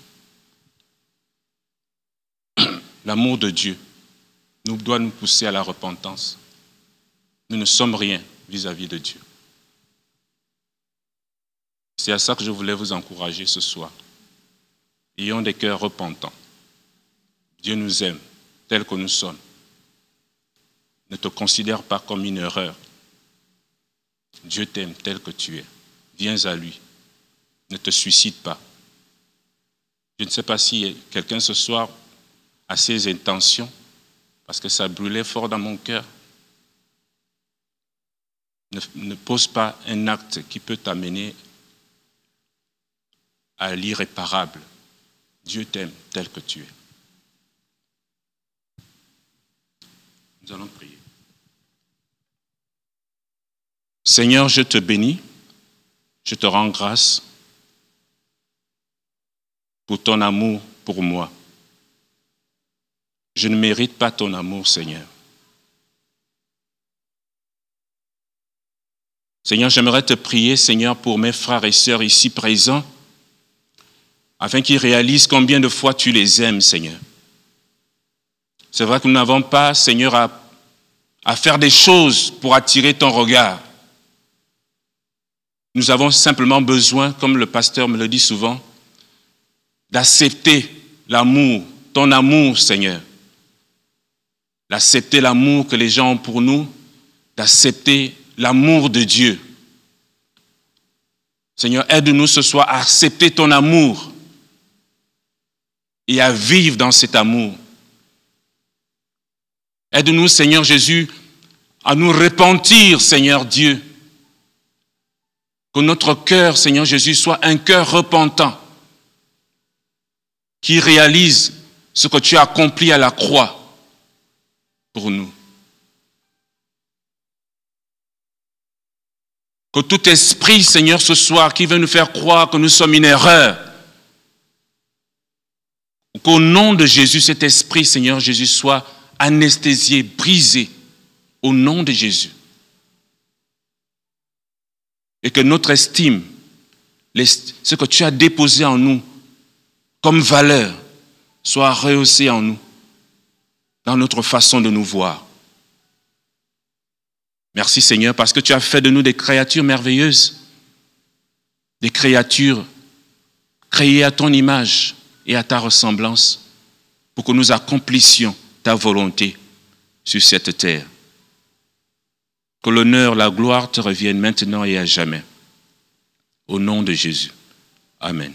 <clears throat> L'amour de Dieu doit nous pousser à la repentance. Nous ne sommes rien vis-à-vis de Dieu. C'est à ça que je voulais vous encourager ce soir. Ayons des cœurs repentants. Dieu nous aime tels que nous sommes. Ne te considère pas comme une erreur. Dieu t'aime tel que tu es. Viens à lui. Ne te suicide pas. Je ne sais pas si quelqu'un ce soir a ses intentions, parce que ça brûlait fort dans mon cœur. Ne, ne pose pas un acte qui peut t'amener à l'irréparable. Dieu t'aime tel que tu es. Allons prier. Seigneur, je te bénis, je te rends grâce pour ton amour pour moi. Je ne mérite pas ton amour, Seigneur. Seigneur, j'aimerais te prier, Seigneur, pour mes frères et sœurs ici présents, afin qu'ils réalisent combien de fois tu les aimes, Seigneur. C'est vrai que nous n'avons pas, Seigneur, à, à, faire des choses pour attirer ton regard. Nous avons simplement besoin, comme le pasteur me le dit souvent, d'accepter l'amour, ton amour, Seigneur. D'accepter l'amour que les gens ont pour nous, d'accepter l'amour de Dieu. Seigneur, aide-nous ce soir à accepter ton amour et à vivre dans cet amour. Aide-nous, Seigneur Jésus, à nous repentir, Seigneur Dieu. Que notre cœur, Seigneur Jésus, soit un cœur repentant qui réalise ce que tu as accompli à la croix pour nous. Que tout esprit, Seigneur, ce soir, qui veut nous faire croire que nous sommes une erreur, qu'au nom de Jésus, cet esprit, Seigneur Jésus, soit anesthésié, brisé, au nom de Jésus. Et que notre estime, ce que tu as déposé en nous comme valeur, soit rehaussé en nous, dans notre façon de nous voir. Merci Seigneur parce que tu as fait de nous des créatures merveilleuses, des créatures créées à ton image et à ta ressemblance pour que nous accomplissions ta volonté sur cette terre. Que l'honneur, la gloire te reviennent maintenant et à jamais. Au nom de Jésus. Amen.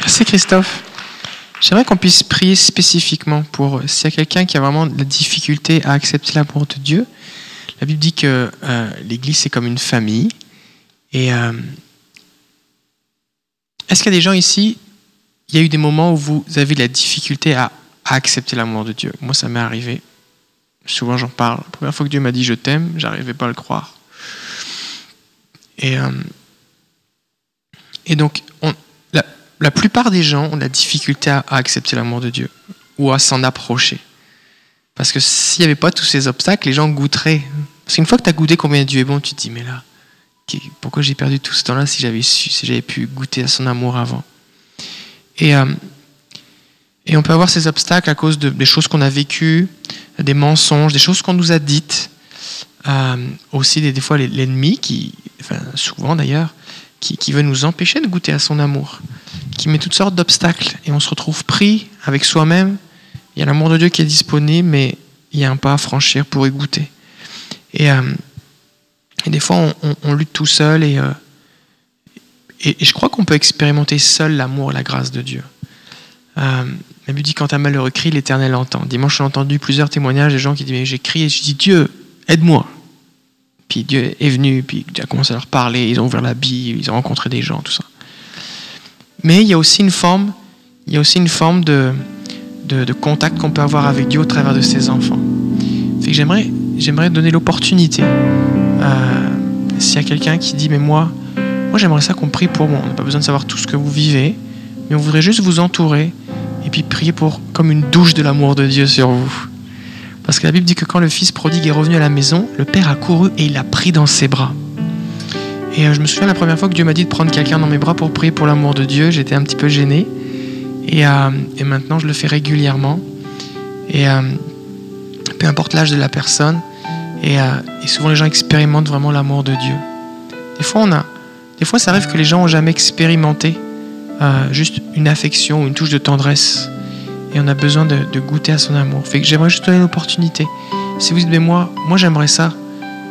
Merci Christophe. J'aimerais qu'on puisse prier spécifiquement pour s'il y a quelqu'un qui a vraiment de la difficulté à accepter l'amour de Dieu. La Bible dit que euh, l'Église c'est comme une famille. Et euh, est-ce qu'il y a des gens ici, il y a eu des moments où vous avez de la difficulté à, accepter l'amour de Dieu? Moi, ça m'est arrivé. Souvent, j'en parle. La première fois que Dieu m'a dit je t'aime, j'arrivais pas à le croire. Et, euh, donc, on, la, plupart des gens ont la difficulté à, accepter l'amour de Dieu ou à s'en approcher. Parce que s'il n'y avait pas tous ces obstacles, les gens goûteraient. Parce qu'une fois que tu as goûté combien Dieu est bon, tu te dis, mais là, pourquoi j'ai perdu tout ce temps-là si j'avais su, si j'avais pu goûter à son amour avant? Et, euh, on peut avoir ces obstacles à cause de, des choses qu'on a vécues, des mensonges, des choses qu'on nous a dites. Euh, aussi, des, fois, l'ennemi, qui, souvent d'ailleurs, qui veut nous empêcher de goûter à son amour, qui met toutes sortes d'obstacles. Et on se retrouve pris avec soi-même. Il y a l'amour de Dieu qui est disponible, mais il y a un pas à franchir pour y goûter. Et, euh, des fois, on, lutte tout seul et, euh, et, je crois qu'on peut expérimenter seul l'amour et la grâce de Dieu. Euh, la Bible dit quand un malheureux crie, l'Éternel entend. Dimanche, j'ai entendu plusieurs témoignages de gens qui disent j'ai crié, je dis Dieu, aide-moi. Puis Dieu est venu, puis Dieu a commencé à leur parler, ils ont ouvert la Bible, ils ont rencontré des gens, tout ça. Mais il y a aussi une forme, de, contact qu'on peut avoir avec Dieu au travers de ses enfants. Fait j'aimerais, j'aimerais donner l'opportunité euh, s'il y a quelqu'un qui dit, mais moi, moi j'aimerais ça qu'on prie pour moi. On n'a pas besoin de savoir tout ce que vous vivez, mais on voudrait juste vous entourer et puis prier pour comme une douche de l'amour de Dieu sur vous. Parce que la Bible dit que quand le fils prodigue est revenu à la maison, le père a couru et il l'a pris dans ses bras. Et euh, je me souviens la première fois que Dieu m'a dit de prendre quelqu'un dans mes bras pour prier pour l'amour de Dieu, j'étais un petit peu gêné. Et, euh, maintenant, je le fais régulièrement. Et euh, peu importe l'âge de la personne. Et, souvent, les gens expérimentent vraiment l'amour de Dieu. Des fois, on a, des fois, ça arrive que les gens n'ont jamais expérimenté juste une affection ou une touche de tendresse. Et on a besoin de, de goûter à son amour. Fait que j'aimerais juste donner une opportunité. Si vous dites, mais moi, moi j'aimerais ça.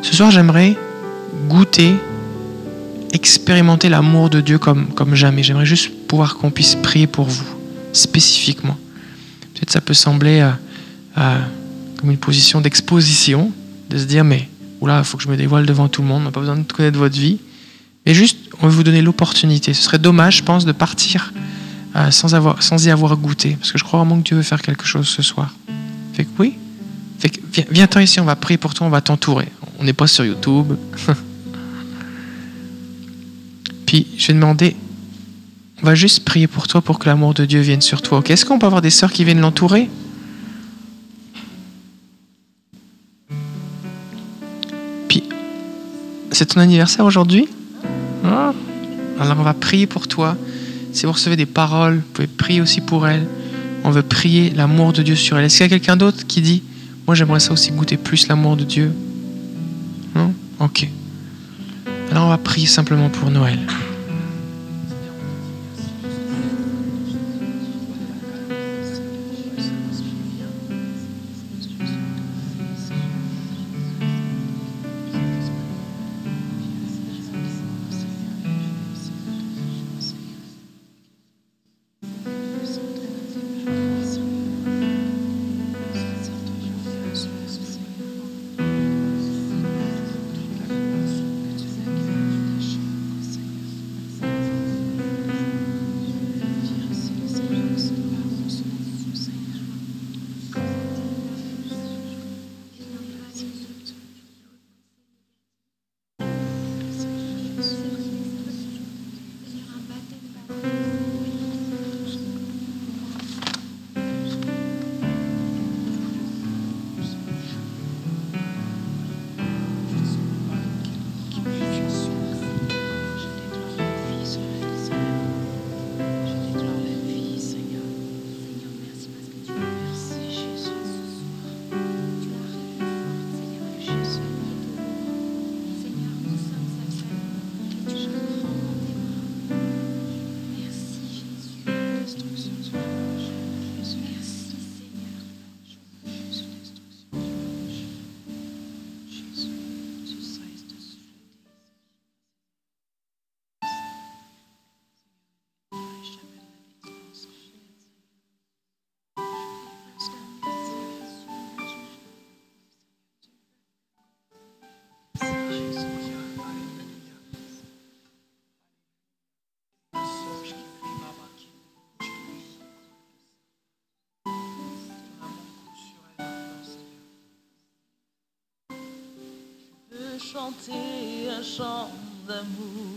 Ce soir, j'aimerais goûter expérimenter l'amour de Dieu comme, comme jamais. J'aimerais juste pouvoir qu'on puisse prier pour vous, spécifiquement. Peut-être ça peut sembler euh, euh, comme une position d'exposition, de se dire, mais oula, il faut que je me dévoile devant tout le monde, on n'a pas besoin de connaître votre vie. Mais juste, on veut vous donner l'opportunité. Ce serait dommage, je pense, de partir euh, sans, avoir, sans y avoir goûté. Parce que je crois vraiment que Dieu veut faire quelque chose ce soir. Fait que oui. Fait que viens, viens ici, on va prier pour toi, on va t'entourer. On n'est pas sur YouTube. <laughs> Puis je vais demander, on va juste prier pour toi pour que l'amour de Dieu vienne sur toi. Ok? Est-ce qu'on peut avoir des sœurs qui viennent l'entourer? Puis, c'est ton anniversaire aujourd'hui? Ah. Alors on va prier pour toi. Si vous recevez des paroles, vous pouvez prier aussi pour elle. On veut prier l'amour de Dieu sur elle. Est-ce qu'il y a quelqu'un d'autre qui dit, moi j'aimerais ça aussi goûter plus l'amour de Dieu? Non? Ok. Alors on va prier simplement pour Noël. Chanter un chant d'amour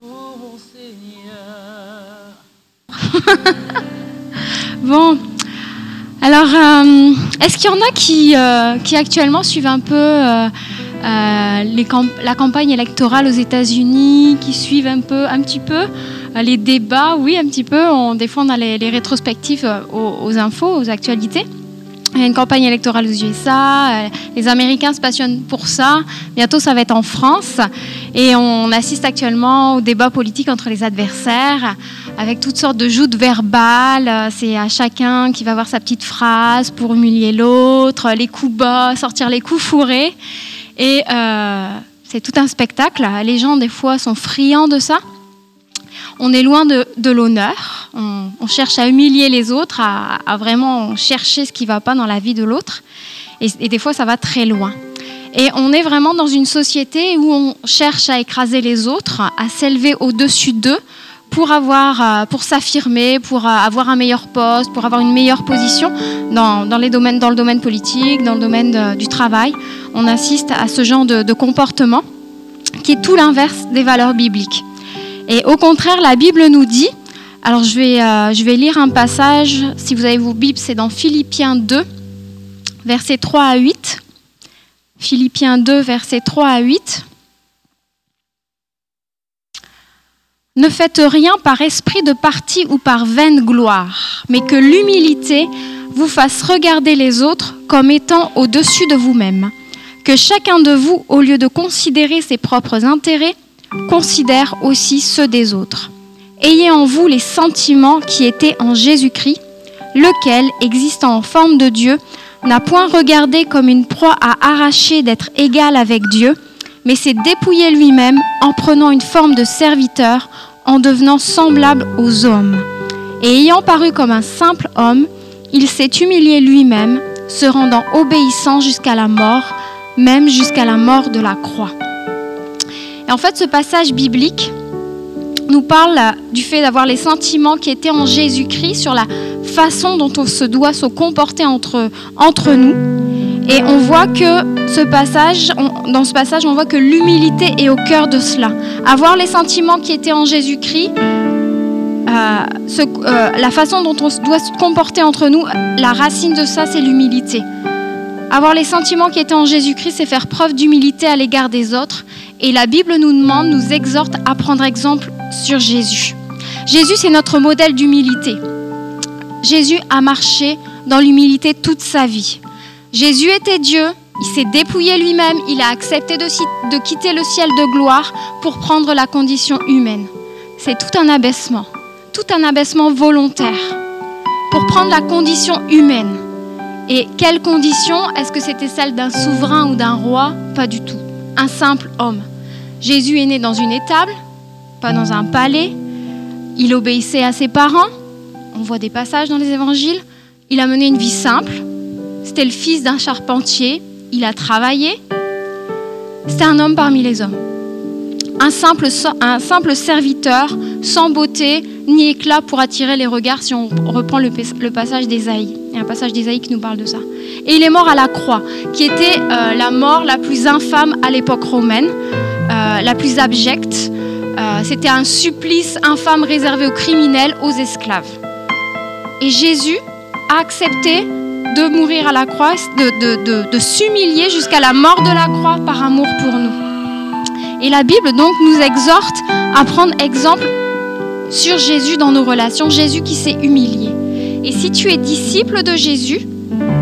pour mon Seigneur. <laughs> bon, alors, euh, est-ce qu'il y en a qui, euh, qui actuellement suivent un peu euh, la campagne électorale aux États-Unis, qui suivent un peu, un petit peu les débats? Oui, un petit peu. On, des fois, on a les, les rétrospectives aux infos, aux actualités. Il y a une campagne électorale aux USA. Euh, les Américains se passionnent pour ça. Bientôt, ça va être en France. Et on assiste actuellement au débat politique entre les adversaires, avec toutes sortes de joutes verbales. C'est à chacun qui va avoir sa petite phrase pour humilier l'autre, les coups bas, sortir les coups fourrés. Et euh, c'est tout un spectacle. Les gens, des fois, sont friands de ça on est loin de, l'honneur. On, cherche à humilier les autres, à, vraiment chercher ce qui ne va pas dans la vie de l'autre. Et, des fois, ça va très loin. Et on est vraiment dans une société où on cherche à écraser les autres, à s'élever au-dessus d'eux pour avoir, euh, pour s'affirmer, pour euh, avoir un meilleur poste, pour avoir une meilleure position dans, les domaines, dans le domaine politique, dans le domaine du travail. On assiste à ce genre de comportement qui est tout l'inverse des valeurs bibliques. Et au contraire, la Bible nous dit, alors je vais, euh, je vais lire un passage, si vous avez vos Bibles, c'est dans Philippiens 2, versets 3 à 8. Philippiens 2, versets 3 à 8. Ne faites rien par esprit de parti ou par vaine gloire, mais que l'humilité vous fasse regarder les autres comme étant au-dessus de vous-même. Que chacun de vous, au lieu de considérer ses propres intérêts, considère aussi ceux des autres. Ayez en vous les sentiments qui étaient en Jésus-Christ, lequel, existant en forme de Dieu, n'a point regardé comme une proie à arracher d'être égal avec Dieu, mais s'est dépouillé lui-même en prenant une forme de serviteur, en devenant semblable aux hommes. Et ayant paru comme un simple homme, il s'est humilié lui-même, se rendant obéissant jusqu'à la mort, même jusqu'à la mort de la croix. Et en fait, ce passage biblique nous parle du fait d'avoir les sentiments qui étaient en Jésus-Christ sur la façon dont on se doit se comporter entre, entre nous. Et on voit que ce passage, dans ce passage, on voit que l'humilité est au cœur de cela. Avoir les sentiments qui étaient en Jésus-Christ, euh, euh, la façon dont on doit se comporter entre nous, la racine de ça, c'est l'humilité. Avoir les sentiments qui étaient en Jésus-Christ, c'est faire preuve d'humilité à l'égard des autres. Et la Bible nous demande, nous exhorte à prendre exemple sur Jésus. Jésus, c'est notre modèle d'humilité. Jésus a marché dans l'humilité toute sa vie. Jésus était Dieu, il s'est dépouillé lui-même, il a accepté de, quitter le ciel de gloire pour prendre la condition humaine. C'est tout un abaissement, tout un abaissement volontaire pour prendre la condition humaine. Et quelle condition? Est-ce que c'était celle d'un souverain ou d'un roi? Pas du tout. Un simple homme. Jésus est né dans une étable, pas dans un palais. Il obéissait à ses parents. On voit des passages dans les évangiles. Il a mené une vie simple. C'était le fils d'un charpentier. Il a travaillé. C'était un homme parmi les hommes. Un simple, serviteur, sans beauté ni éclat pour attirer les regards si on reprend le, le passage d'Ésaïe. Il y a un passage d'Ésaïe qui nous parle de ça. Et il est mort à la croix, qui était euh, la mort la plus infâme à l'époque romaine, euh, la plus abjecte. Euh, C'était un supplice infâme réservé aux criminels, aux esclaves. Et Jésus a accepté de mourir à la croix, de- de s'humilier jusqu'à la mort de la croix par amour pour nous. Et la Bible donc nous exhorte à prendre exemple sur Jésus dans nos relations, Jésus qui s'est humilié. Et si tu es disciple de Jésus,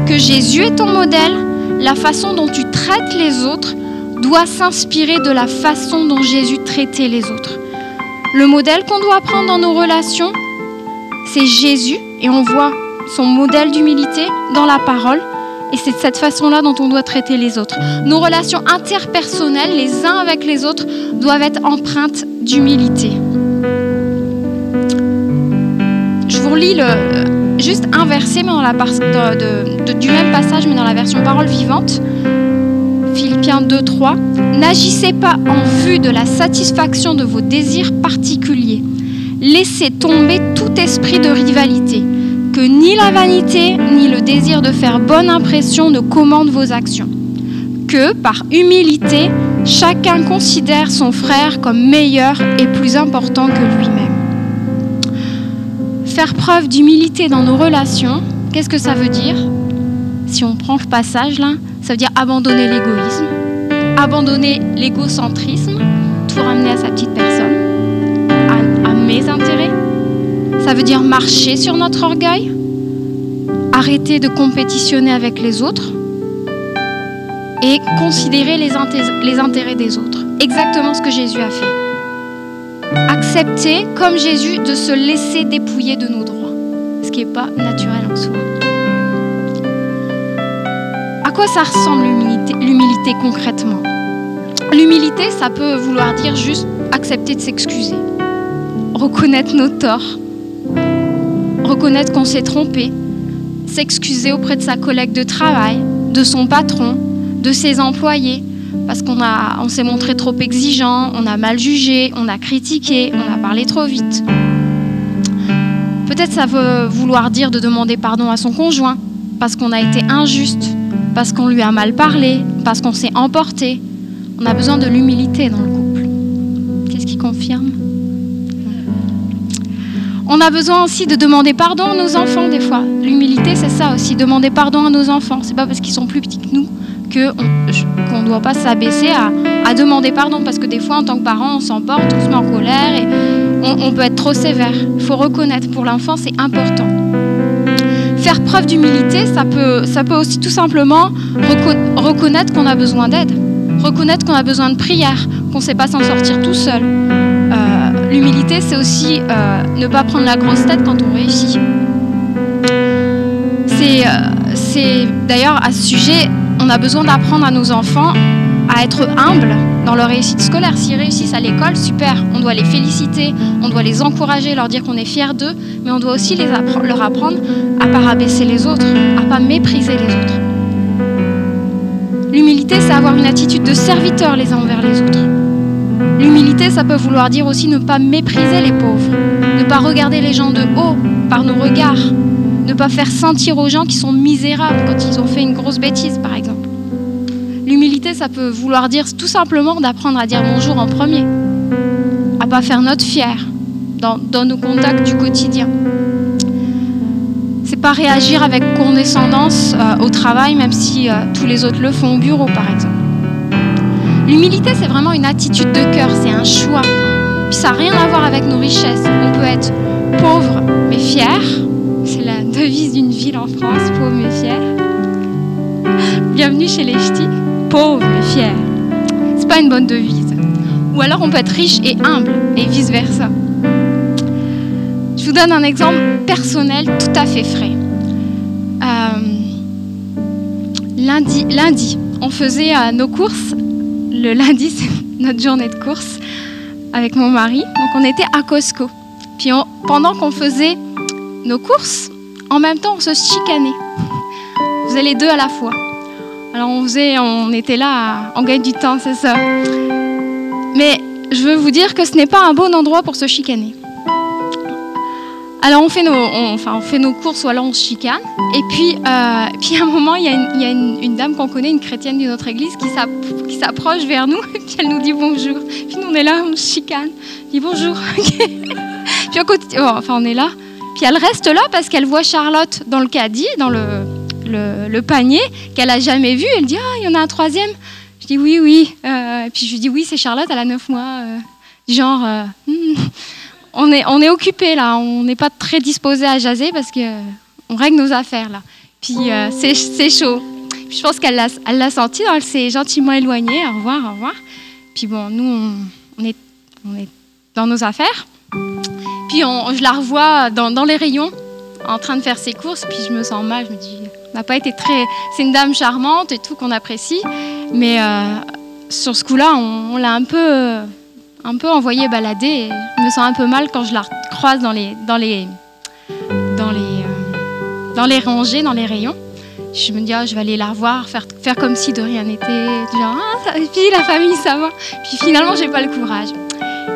que Jésus est ton modèle, la façon dont tu traites les autres doit s'inspirer de la façon dont Jésus traitait les autres. Le modèle qu'on doit prendre dans nos relations, c'est Jésus, et on voit son modèle d'humilité dans la parole, et c'est de cette façon-là dont on doit traiter les autres. Nos relations interpersonnelles, les uns avec les autres, doivent être empreintes d'humilité. Je vous relis le, juste un verset mais du même passage, mais dans la version parole vivante. Philippiens 2, 3. N'agissez pas en vue de la satisfaction de vos désirs particuliers. Laissez tomber tout esprit de rivalité. Que ni la vanité, ni le désir de faire bonne impression ne commandent vos actions. Que, par humilité, chacun considère son frère comme meilleur et plus important que lui-même. Faire preuve d'humilité dans nos relations, qu'est-ce que ça veut dire? Si on prend le passage là, ça veut dire abandonner l'égoïsme, abandonner l'égocentrisme, tout ramener à sa petite personne, à, mes intérêts. Ça veut dire marcher sur notre orgueil, arrêter de compétitionner avec les autres et considérer les intérêts des autres. Exactement ce que Jésus a fait. Accepter, comme Jésus, de se laisser dépouiller de nos droits, ce qui n'est pas naturel en soi. À quoi ça ressemble l'humilité, concrètement? L'humilité, ça peut vouloir dire juste accepter de s'excuser, reconnaître nos torts, reconnaître qu'on s'est trompé, s'excuser auprès de sa collègue de travail, de son patron, de ses employés, parce qu'on on s'est montré trop exigeant, on a mal jugé, on a critiqué, on a parlé trop vite. Peut-être ça veut vouloir dire de demander pardon à son conjoint parce qu'on a été injuste, parce qu'on lui a mal parlé, parce qu'on s'est emporté. On a besoin de l'humilité dans le couple. Qu'est-ce qui confirme? On a besoin aussi de demander pardon à nos enfants des fois. L'humilité, c'est ça aussi, demander pardon à nos enfants. C'est pas parce qu'ils sont plus petits qu'on ne doit pas s'abaisser à, demander pardon, parce que des fois, en tant que parent, on s'emporte, on se met en colère et on, peut être trop sévère. Il faut reconnaître, pour l'enfant, c'est important. Faire preuve d'humilité, ça peut, ça peut aussi tout simplement reco reconnaître qu'on a besoin d'aide, reconnaître qu'on a besoin de prière, qu'on ne sait pas s'en sortir tout seul. Euh, L'humilité, c'est aussi euh, ne pas prendre la grosse tête quand on réussit. C'est euh, d'ailleurs à ce sujet, on a besoin d'apprendre à nos enfants à être humbles dans leur réussite scolaire. S'ils réussissent à l'école, super, on doit les féliciter, on doit les encourager, leur dire qu'on est fiers d'eux, mais on doit aussi leur apprendre à ne pas rabaisser les autres, à ne pas mépriser les autres. L'humilité, c'est avoir une attitude de serviteur les uns envers les autres. L'humilité, ça peut vouloir dire aussi ne pas mépriser les pauvres, ne pas regarder les gens de haut par nos regards, ne pas faire sentir aux gens qui sont misérables quand ils ont fait une grosse bêtise, par exemple. L'humilité, ça peut vouloir dire tout simplement d'apprendre à dire bonjour en premier, à pas faire notre dans, dans nos contacts du quotidien. C'est pas réagir avec condescendance euh, au travail, même si euh, tous les autres le font au bureau, par exemple. L'humilité, c'est vraiment une attitude de cœur, c'est un choix. Puis ça n'a rien à voir avec nos richesses. On peut être pauvre mais fier. C'est la devise d'une ville en France, pauvre mais fier. Bienvenue chez les ch'tis, pauvre mais fier. C'est pas une bonne devise. Ou alors on peut être riche et humble et vice versa. Je vous donne un exemple personnel tout à fait frais. Euh, lundi, lundi, on faisait euh, nos courses. Le lundi, <laughs> c'est notre journée de course avec mon mari. Donc on était à Costco. Puis pendant qu'on faisait nos courses, en même temps on se chicanait. Faisait les deux à la fois. Alors on faisait, on était là, on gagne du temps, c'est ça. Mais je veux vous dire que ce n'est pas un bon endroit pour se chicaner. Alors on fait nos, on, enfin, on fait nos courses ou alors on se chicane. Et puis, euh, puis à un moment, il y a une, y a une dame qu'on connaît, une chrétienne d'une autre église, qui s'approche vers nous. Et <laughs> puis elle nous dit bonjour. Puis nous on est là, on se chicane. Elle dit bonjour. <laughs> puis on, continue, oh, enfin on est là. Puis elle reste là parce qu'elle voit Charlotte dans le caddie, dans le, le, panier, qu'elle a jamais vu. Elle dit ah il y en a un troisième. Je dis oui oui. Euh, puis je lui dis oui c'est Charlotte, elle a neuf mois. Euh, genre. Hmm on est, on est occupé là, on n'est pas très disposé à jaser parce que on règle nos affaires là. Puis euh, c'est chaud. Je pense qu'elle l'a senti, elle s'est gentiment éloignée. Au revoir, au revoir. Puis bon, nous on, est, on est dans nos affaires. Puis je la revois dans, dans, les rayons en train de faire ses courses. Puis je me sens mal. Je me dis, n'a pas été très. C'est une dame charmante et tout qu'on apprécie, mais euh, sur ce coup-là, on, l'a un peu. Un peu envoyée balader. Je me sens un peu mal quand je la croise dans les, dans les, dans les, euh, dans les rangées, dans les rayons. Je me dis, oh, je vais aller la revoir, faire, faire comme si de rien n'était. Genre, ah, puis la famille, ça va. Puis finalement, j'ai pas le courage.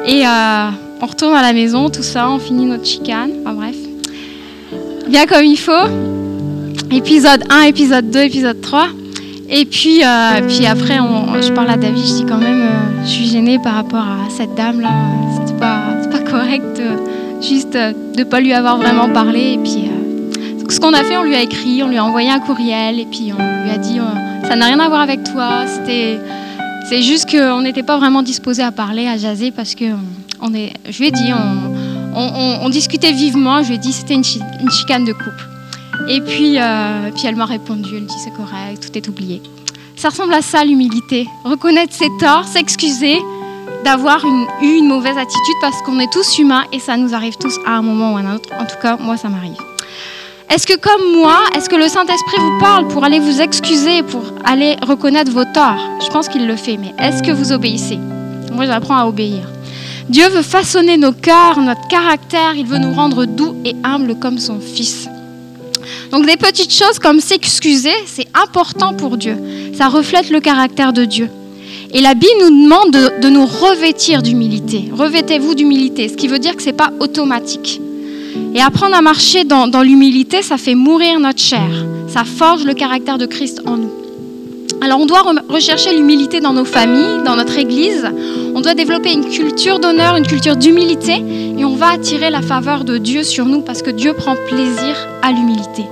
Et euh, on retourne à la maison, tout ça, on finit notre chicane. Enfin bref. Bien comme il faut. Épisode 1, épisode 2, épisode 3. Et puis, euh, puis après, je parle à David, je dis quand même, euh, je suis gênée par rapport à cette dame-là. C'est pas, pas correct euh, juste de pas lui avoir vraiment parlé. Et puis, ce qu'on a fait, on lui a écrit, on lui a envoyé un courriel, et puis on lui a dit, ça n'a rien à voir avec toi. C'est juste qu'on n'était pas vraiment disposé à parler, à jaser, parce que on est, je lui ai dit, on, on, discutait vivement. Je lui ai dit, c'était une chicane de couple. Et puis, euh, puis elle m'a répondu, elle dit c'est correct, tout est oublié. Ça ressemble à ça l'humilité, reconnaître ses torts, s'excuser d'avoir eu une mauvaise attitude parce qu'on est tous humains et ça nous arrive tous à un moment ou à un autre. En tout cas, moi ça m'arrive. Est-ce que comme moi, est-ce que le Saint-Esprit vous parle pour aller vous excuser, pour aller reconnaître vos torts? Je pense qu'il le fait, mais est-ce que vous obéissez? Moi j'apprends à obéir. Dieu veut façonner nos cœurs, notre caractère, il veut nous rendre doux et humbles comme son Fils. Donc des petites choses comme s'excuser, c'est important pour Dieu. Ça reflète le caractère de Dieu. Et la Bible nous demande de, nous revêtir d'humilité. Revêtez-vous d'humilité, ce qui veut dire que ce n'est pas automatique. Et apprendre à marcher dans, l'humilité, ça fait mourir notre chair. Ça forge le caractère de Christ en nous. Alors on doit re- rechercher l'humilité dans nos familles, dans notre Église. On doit développer une culture d'honneur, une culture d'humilité. Et on va attirer la faveur de Dieu sur nous parce que Dieu prend plaisir à l'humilité.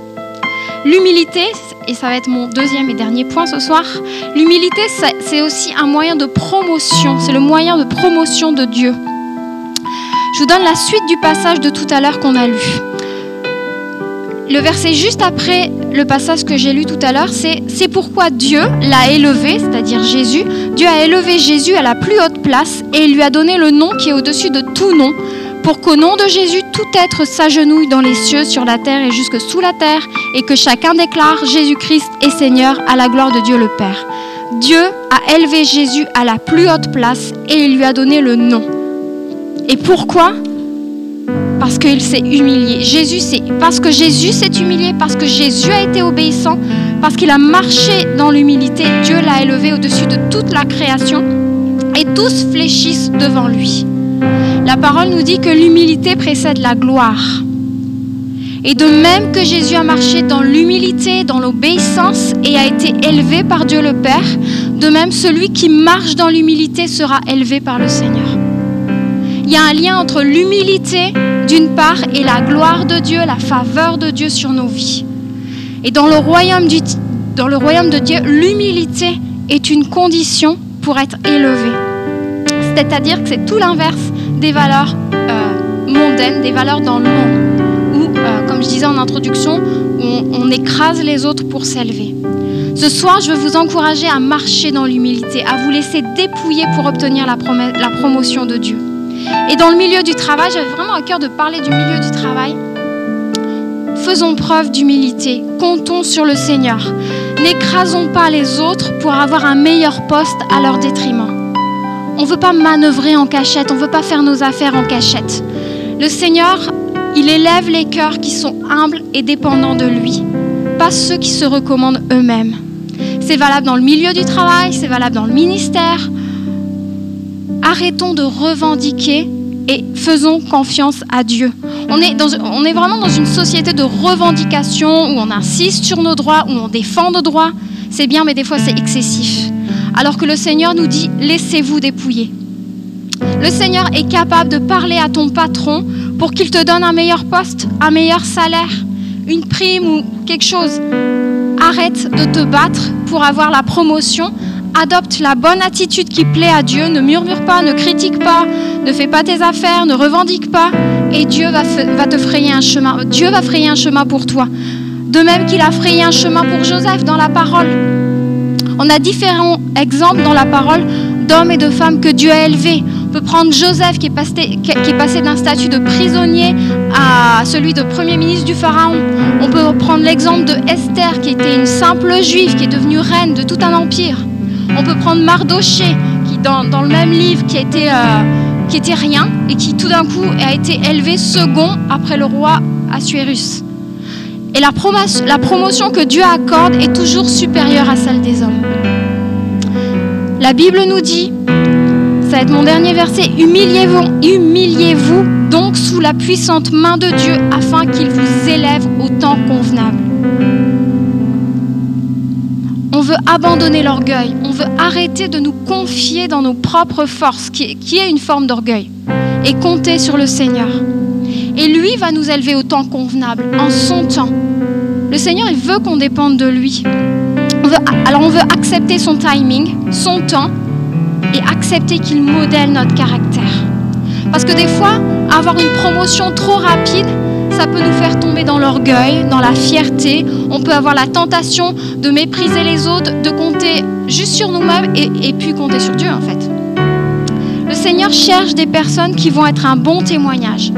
L'humilité, et ça va être mon deuxième et dernier point ce soir, l'humilité, c'est- aussi un moyen de promotion. C'est le moyen de promotion de Dieu. Je vous donne la suite du passage de tout à l'heure qu'on a lu. Le verset juste après le passage que j'ai lu tout à l'heure, c'est C'est pourquoi Dieu l'a élevé, c'est-à-dire Jésus. Dieu a élevé Jésus à la plus haute place et il lui a donné le nom qui est au-dessus de tout nom, pour qu'au nom de Jésus, tout être s'agenouille dans les cieux, sur la terre et jusque sous la terre, et que chacun déclare Jésus-Christ est Seigneur à la gloire de Dieu le Père. Dieu a élevé Jésus à la plus haute place et il lui a donné le nom. Et pourquoi? Parce qu'il s'est humilié. Jésus, parce que Jésus s'est humilié, parce que Jésus a été obéissant, parce qu'il a marché dans l'humilité. Dieu l'a élevé au-dessus de toute la création et tous fléchissent devant lui. La parole nous dit que l'humilité précède la gloire. Et de même que Jésus a marché dans l'humilité, dans l'obéissance et a été élevé par Dieu le Père, de même celui qui marche dans l'humilité sera élevé par le Seigneur. Il y a un lien entre l'humilité d'une part et la gloire de Dieu, la faveur de Dieu sur nos vies. Et dans le royaume, dans le royaume de Dieu, l'humilité est une condition pour être élevé. C'est-à-dire que c'est tout l'inverse des valeurs euh, mondaines, des valeurs dans le monde, où, euh, comme je disais en introduction, on, on écrase les autres pour s'élever. Ce soir, je veux vous encourager à marcher dans l'humilité, à vous laisser dépouiller pour obtenir la, promotion de Dieu. Et dans le milieu du travail, j'avais vraiment à cœur de parler du milieu du travail. Faisons preuve d'humilité, comptons sur le Seigneur. N'écrasons pas les autres pour avoir un meilleur poste à leur détriment. On ne veut pas manœuvrer en cachette, on ne veut pas faire nos affaires en cachette. Le Seigneur, il élève les cœurs qui sont humbles et dépendants de lui, pas ceux qui se recommandent eux-mêmes. C'est valable dans le milieu du travail, c'est valable dans le ministère, arrêtons de revendiquer et faisons confiance à Dieu. On est, on est vraiment dans une société de revendication où on insiste sur nos droits, où on défend nos droits. C'est bien, mais des fois c'est excessif. Alors que le Seigneur nous dit, laissez-vous dépouiller. Le Seigneur est capable de parler à ton patron pour qu'il te donne un meilleur poste, un meilleur salaire, une prime ou quelque chose. Arrête de te battre pour avoir la promotion. Adopte la bonne attitude qui plaît à Dieu. Ne murmure pas, ne critique pas, ne fais pas tes affaires, ne revendique pas. Et Dieu va, te frayer un chemin. Dieu va frayer un chemin pour toi. De même qu'il a frayé un chemin pour Joseph dans la parole. On a différents exemples dans la parole d'hommes et de femmes que Dieu a élevés. On peut prendre Joseph qui est passé, d'un statut de prisonnier à celui de premier ministre du Pharaon. On peut prendre l'exemple de Esther qui était une simple juive qui est devenue reine de tout un empire. On peut prendre Mardoché qui dans, dans le même livre qui était, euh, qui était rien et qui tout d'un coup a été élevé second après le roi Assuérus. Et la, promo- la promotion que Dieu accorde est toujours supérieure à celle des hommes. La Bible nous dit, ça va être mon dernier verset, humiliez-vous, humiliez-vous donc sous la puissante main de Dieu afin qu'il vous élève au temps convenable. On veut abandonner l'orgueil, on veut arrêter de nous confier dans nos propres forces, qui est une forme d'orgueil, et compter sur le Seigneur. Et lui va nous élever au temps convenable, en son temps. Le Seigneur, il veut qu'on dépende de lui. On veut- alors on veut accepter son timing, son temps, et accepter qu'il modèle notre caractère. Parce que des fois, avoir une promotion trop rapide, ça peut nous faire tomber dans l'orgueil, dans la fierté. On peut avoir la tentation de mépriser les autres, de compter juste sur nous-mêmes et, et puis compter sur Dieu en fait. Le Seigneur cherche des personnes qui vont être un bon témoignage.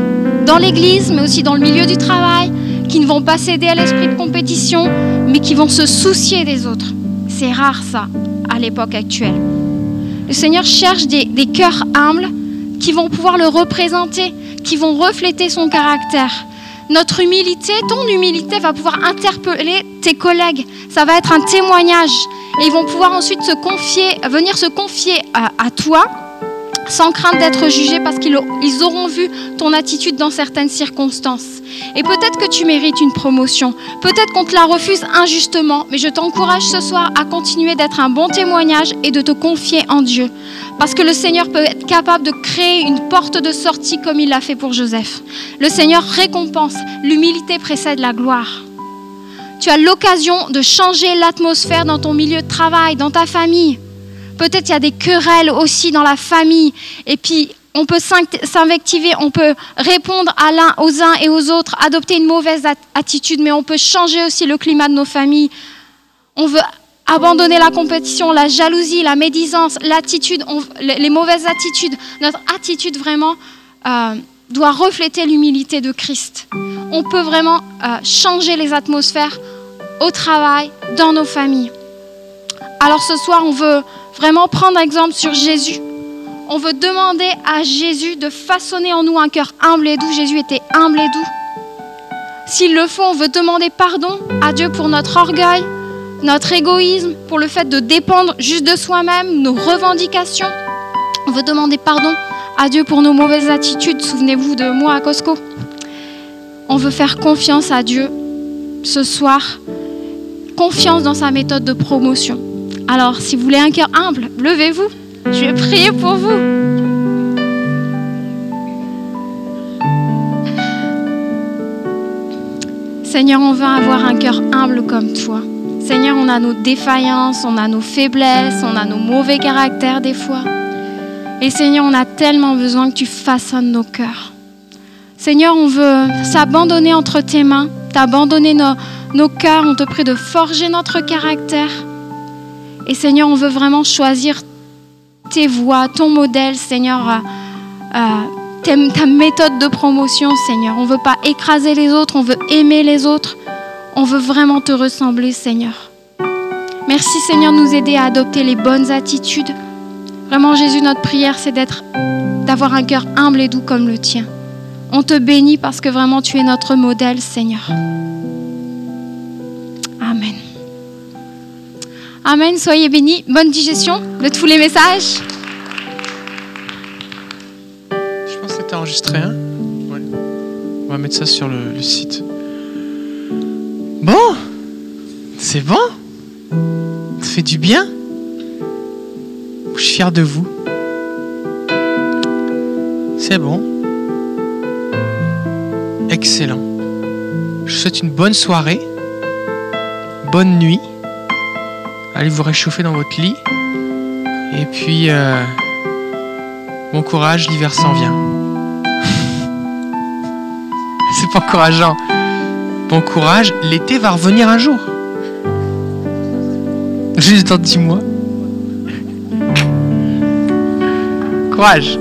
Dans l'Église, mais aussi dans le milieu du travail, qui ne vont pas céder à l'esprit de compétition, mais qui vont se soucier des autres. C'est rare ça à l'époque actuelle. Le Seigneur cherche des, cœurs humbles qui vont pouvoir le représenter, qui vont refléter son caractère. Notre humilité, ton humilité va pouvoir interpeller tes collègues. Ça va être un témoignage. Et ils vont pouvoir ensuite se confier, venir se confier à toi sans crainte d'être jugés parce qu'ils ils auront vu ton attitude dans certaines circonstances. Et peut-être que tu mérites une promotion, peut-être qu'on te la refuse injustement, mais je t'encourage ce soir à continuer d'être un bon témoignage et de te confier en Dieu. Parce que le Seigneur peut être capable de créer une porte de sortie comme il l'a fait pour Joseph. Le Seigneur récompense, l'humilité précède la gloire. Tu as l'occasion de changer l'atmosphère dans ton milieu de travail, dans ta famille. Peut-être il y a des querelles aussi dans la famille. Et puis, on peut s'invectiver, on peut répondre aux uns et aux autres, adopter une mauvaise attitude, mais on peut changer aussi le climat de nos familles. On veut abandonner la compétition, la jalousie, la médisance, l'attitude, les mauvaises attitudes. Notre attitude vraiment euh, doit refléter l'humilité de Christ. On peut vraiment euh, changer les atmosphères au travail, dans nos familles. Alors ce soir, on veut vraiment prendre exemple sur Jésus. On veut demander à Jésus de façonner en nous un cœur humble et doux. Jésus était humble et doux. S'il le faut, on veut demander pardon à Dieu pour notre orgueil, notre égoïsme, pour le fait de dépendre juste de soi-même, nos revendications. On veut demander pardon à Dieu pour nos mauvaises attitudes. Souvenez-vous de moi à Costco. On veut faire confiance à Dieu ce soir, confiance dans sa méthode de promotion. Alors, si vous voulez un cœur humble, levez-vous. Je vais prier pour vous. Seigneur, on veut avoir un cœur humble comme toi. Seigneur, on a nos défaillances, on a nos faiblesses, on a nos mauvais caractères des fois. Et Seigneur, on a tellement besoin que tu façonnes nos cœurs. Seigneur, on veut s'abandonner entre tes mains, t'abandonner nos, nos cœurs. On te prie de forger notre caractère. Et Seigneur, on veut vraiment choisir tes voies, ton modèle, Seigneur, euh, euh, ta méthode de promotion, Seigneur. On ne veut pas écraser les autres, on veut aimer les autres. On veut vraiment te ressembler, Seigneur. Merci, Seigneur, de nous aider à adopter les bonnes attitudes. Vraiment, Jésus, notre prière, c'est d'être, d'avoir un cœur humble et doux comme le tien. On te bénit parce que vraiment tu es notre modèle, Seigneur. Amen, soyez bénis. Bonne digestion de tous les messages. Je pense que c'était enregistré. Hein. On va mettre ça sur le, le site. Bon, c'est bon. Ça fait du bien. Je suis fier de vous. C'est bon. Excellent. Je vous souhaite une bonne soirée. Bonne nuit. Allez vous réchauffer dans votre lit. Et puis, euh, bon courage, l'hiver s'en vient. <laughs> C'est pas encourageant. Bon courage, l'été va revenir un jour. Juste dans 10 mois. Courage.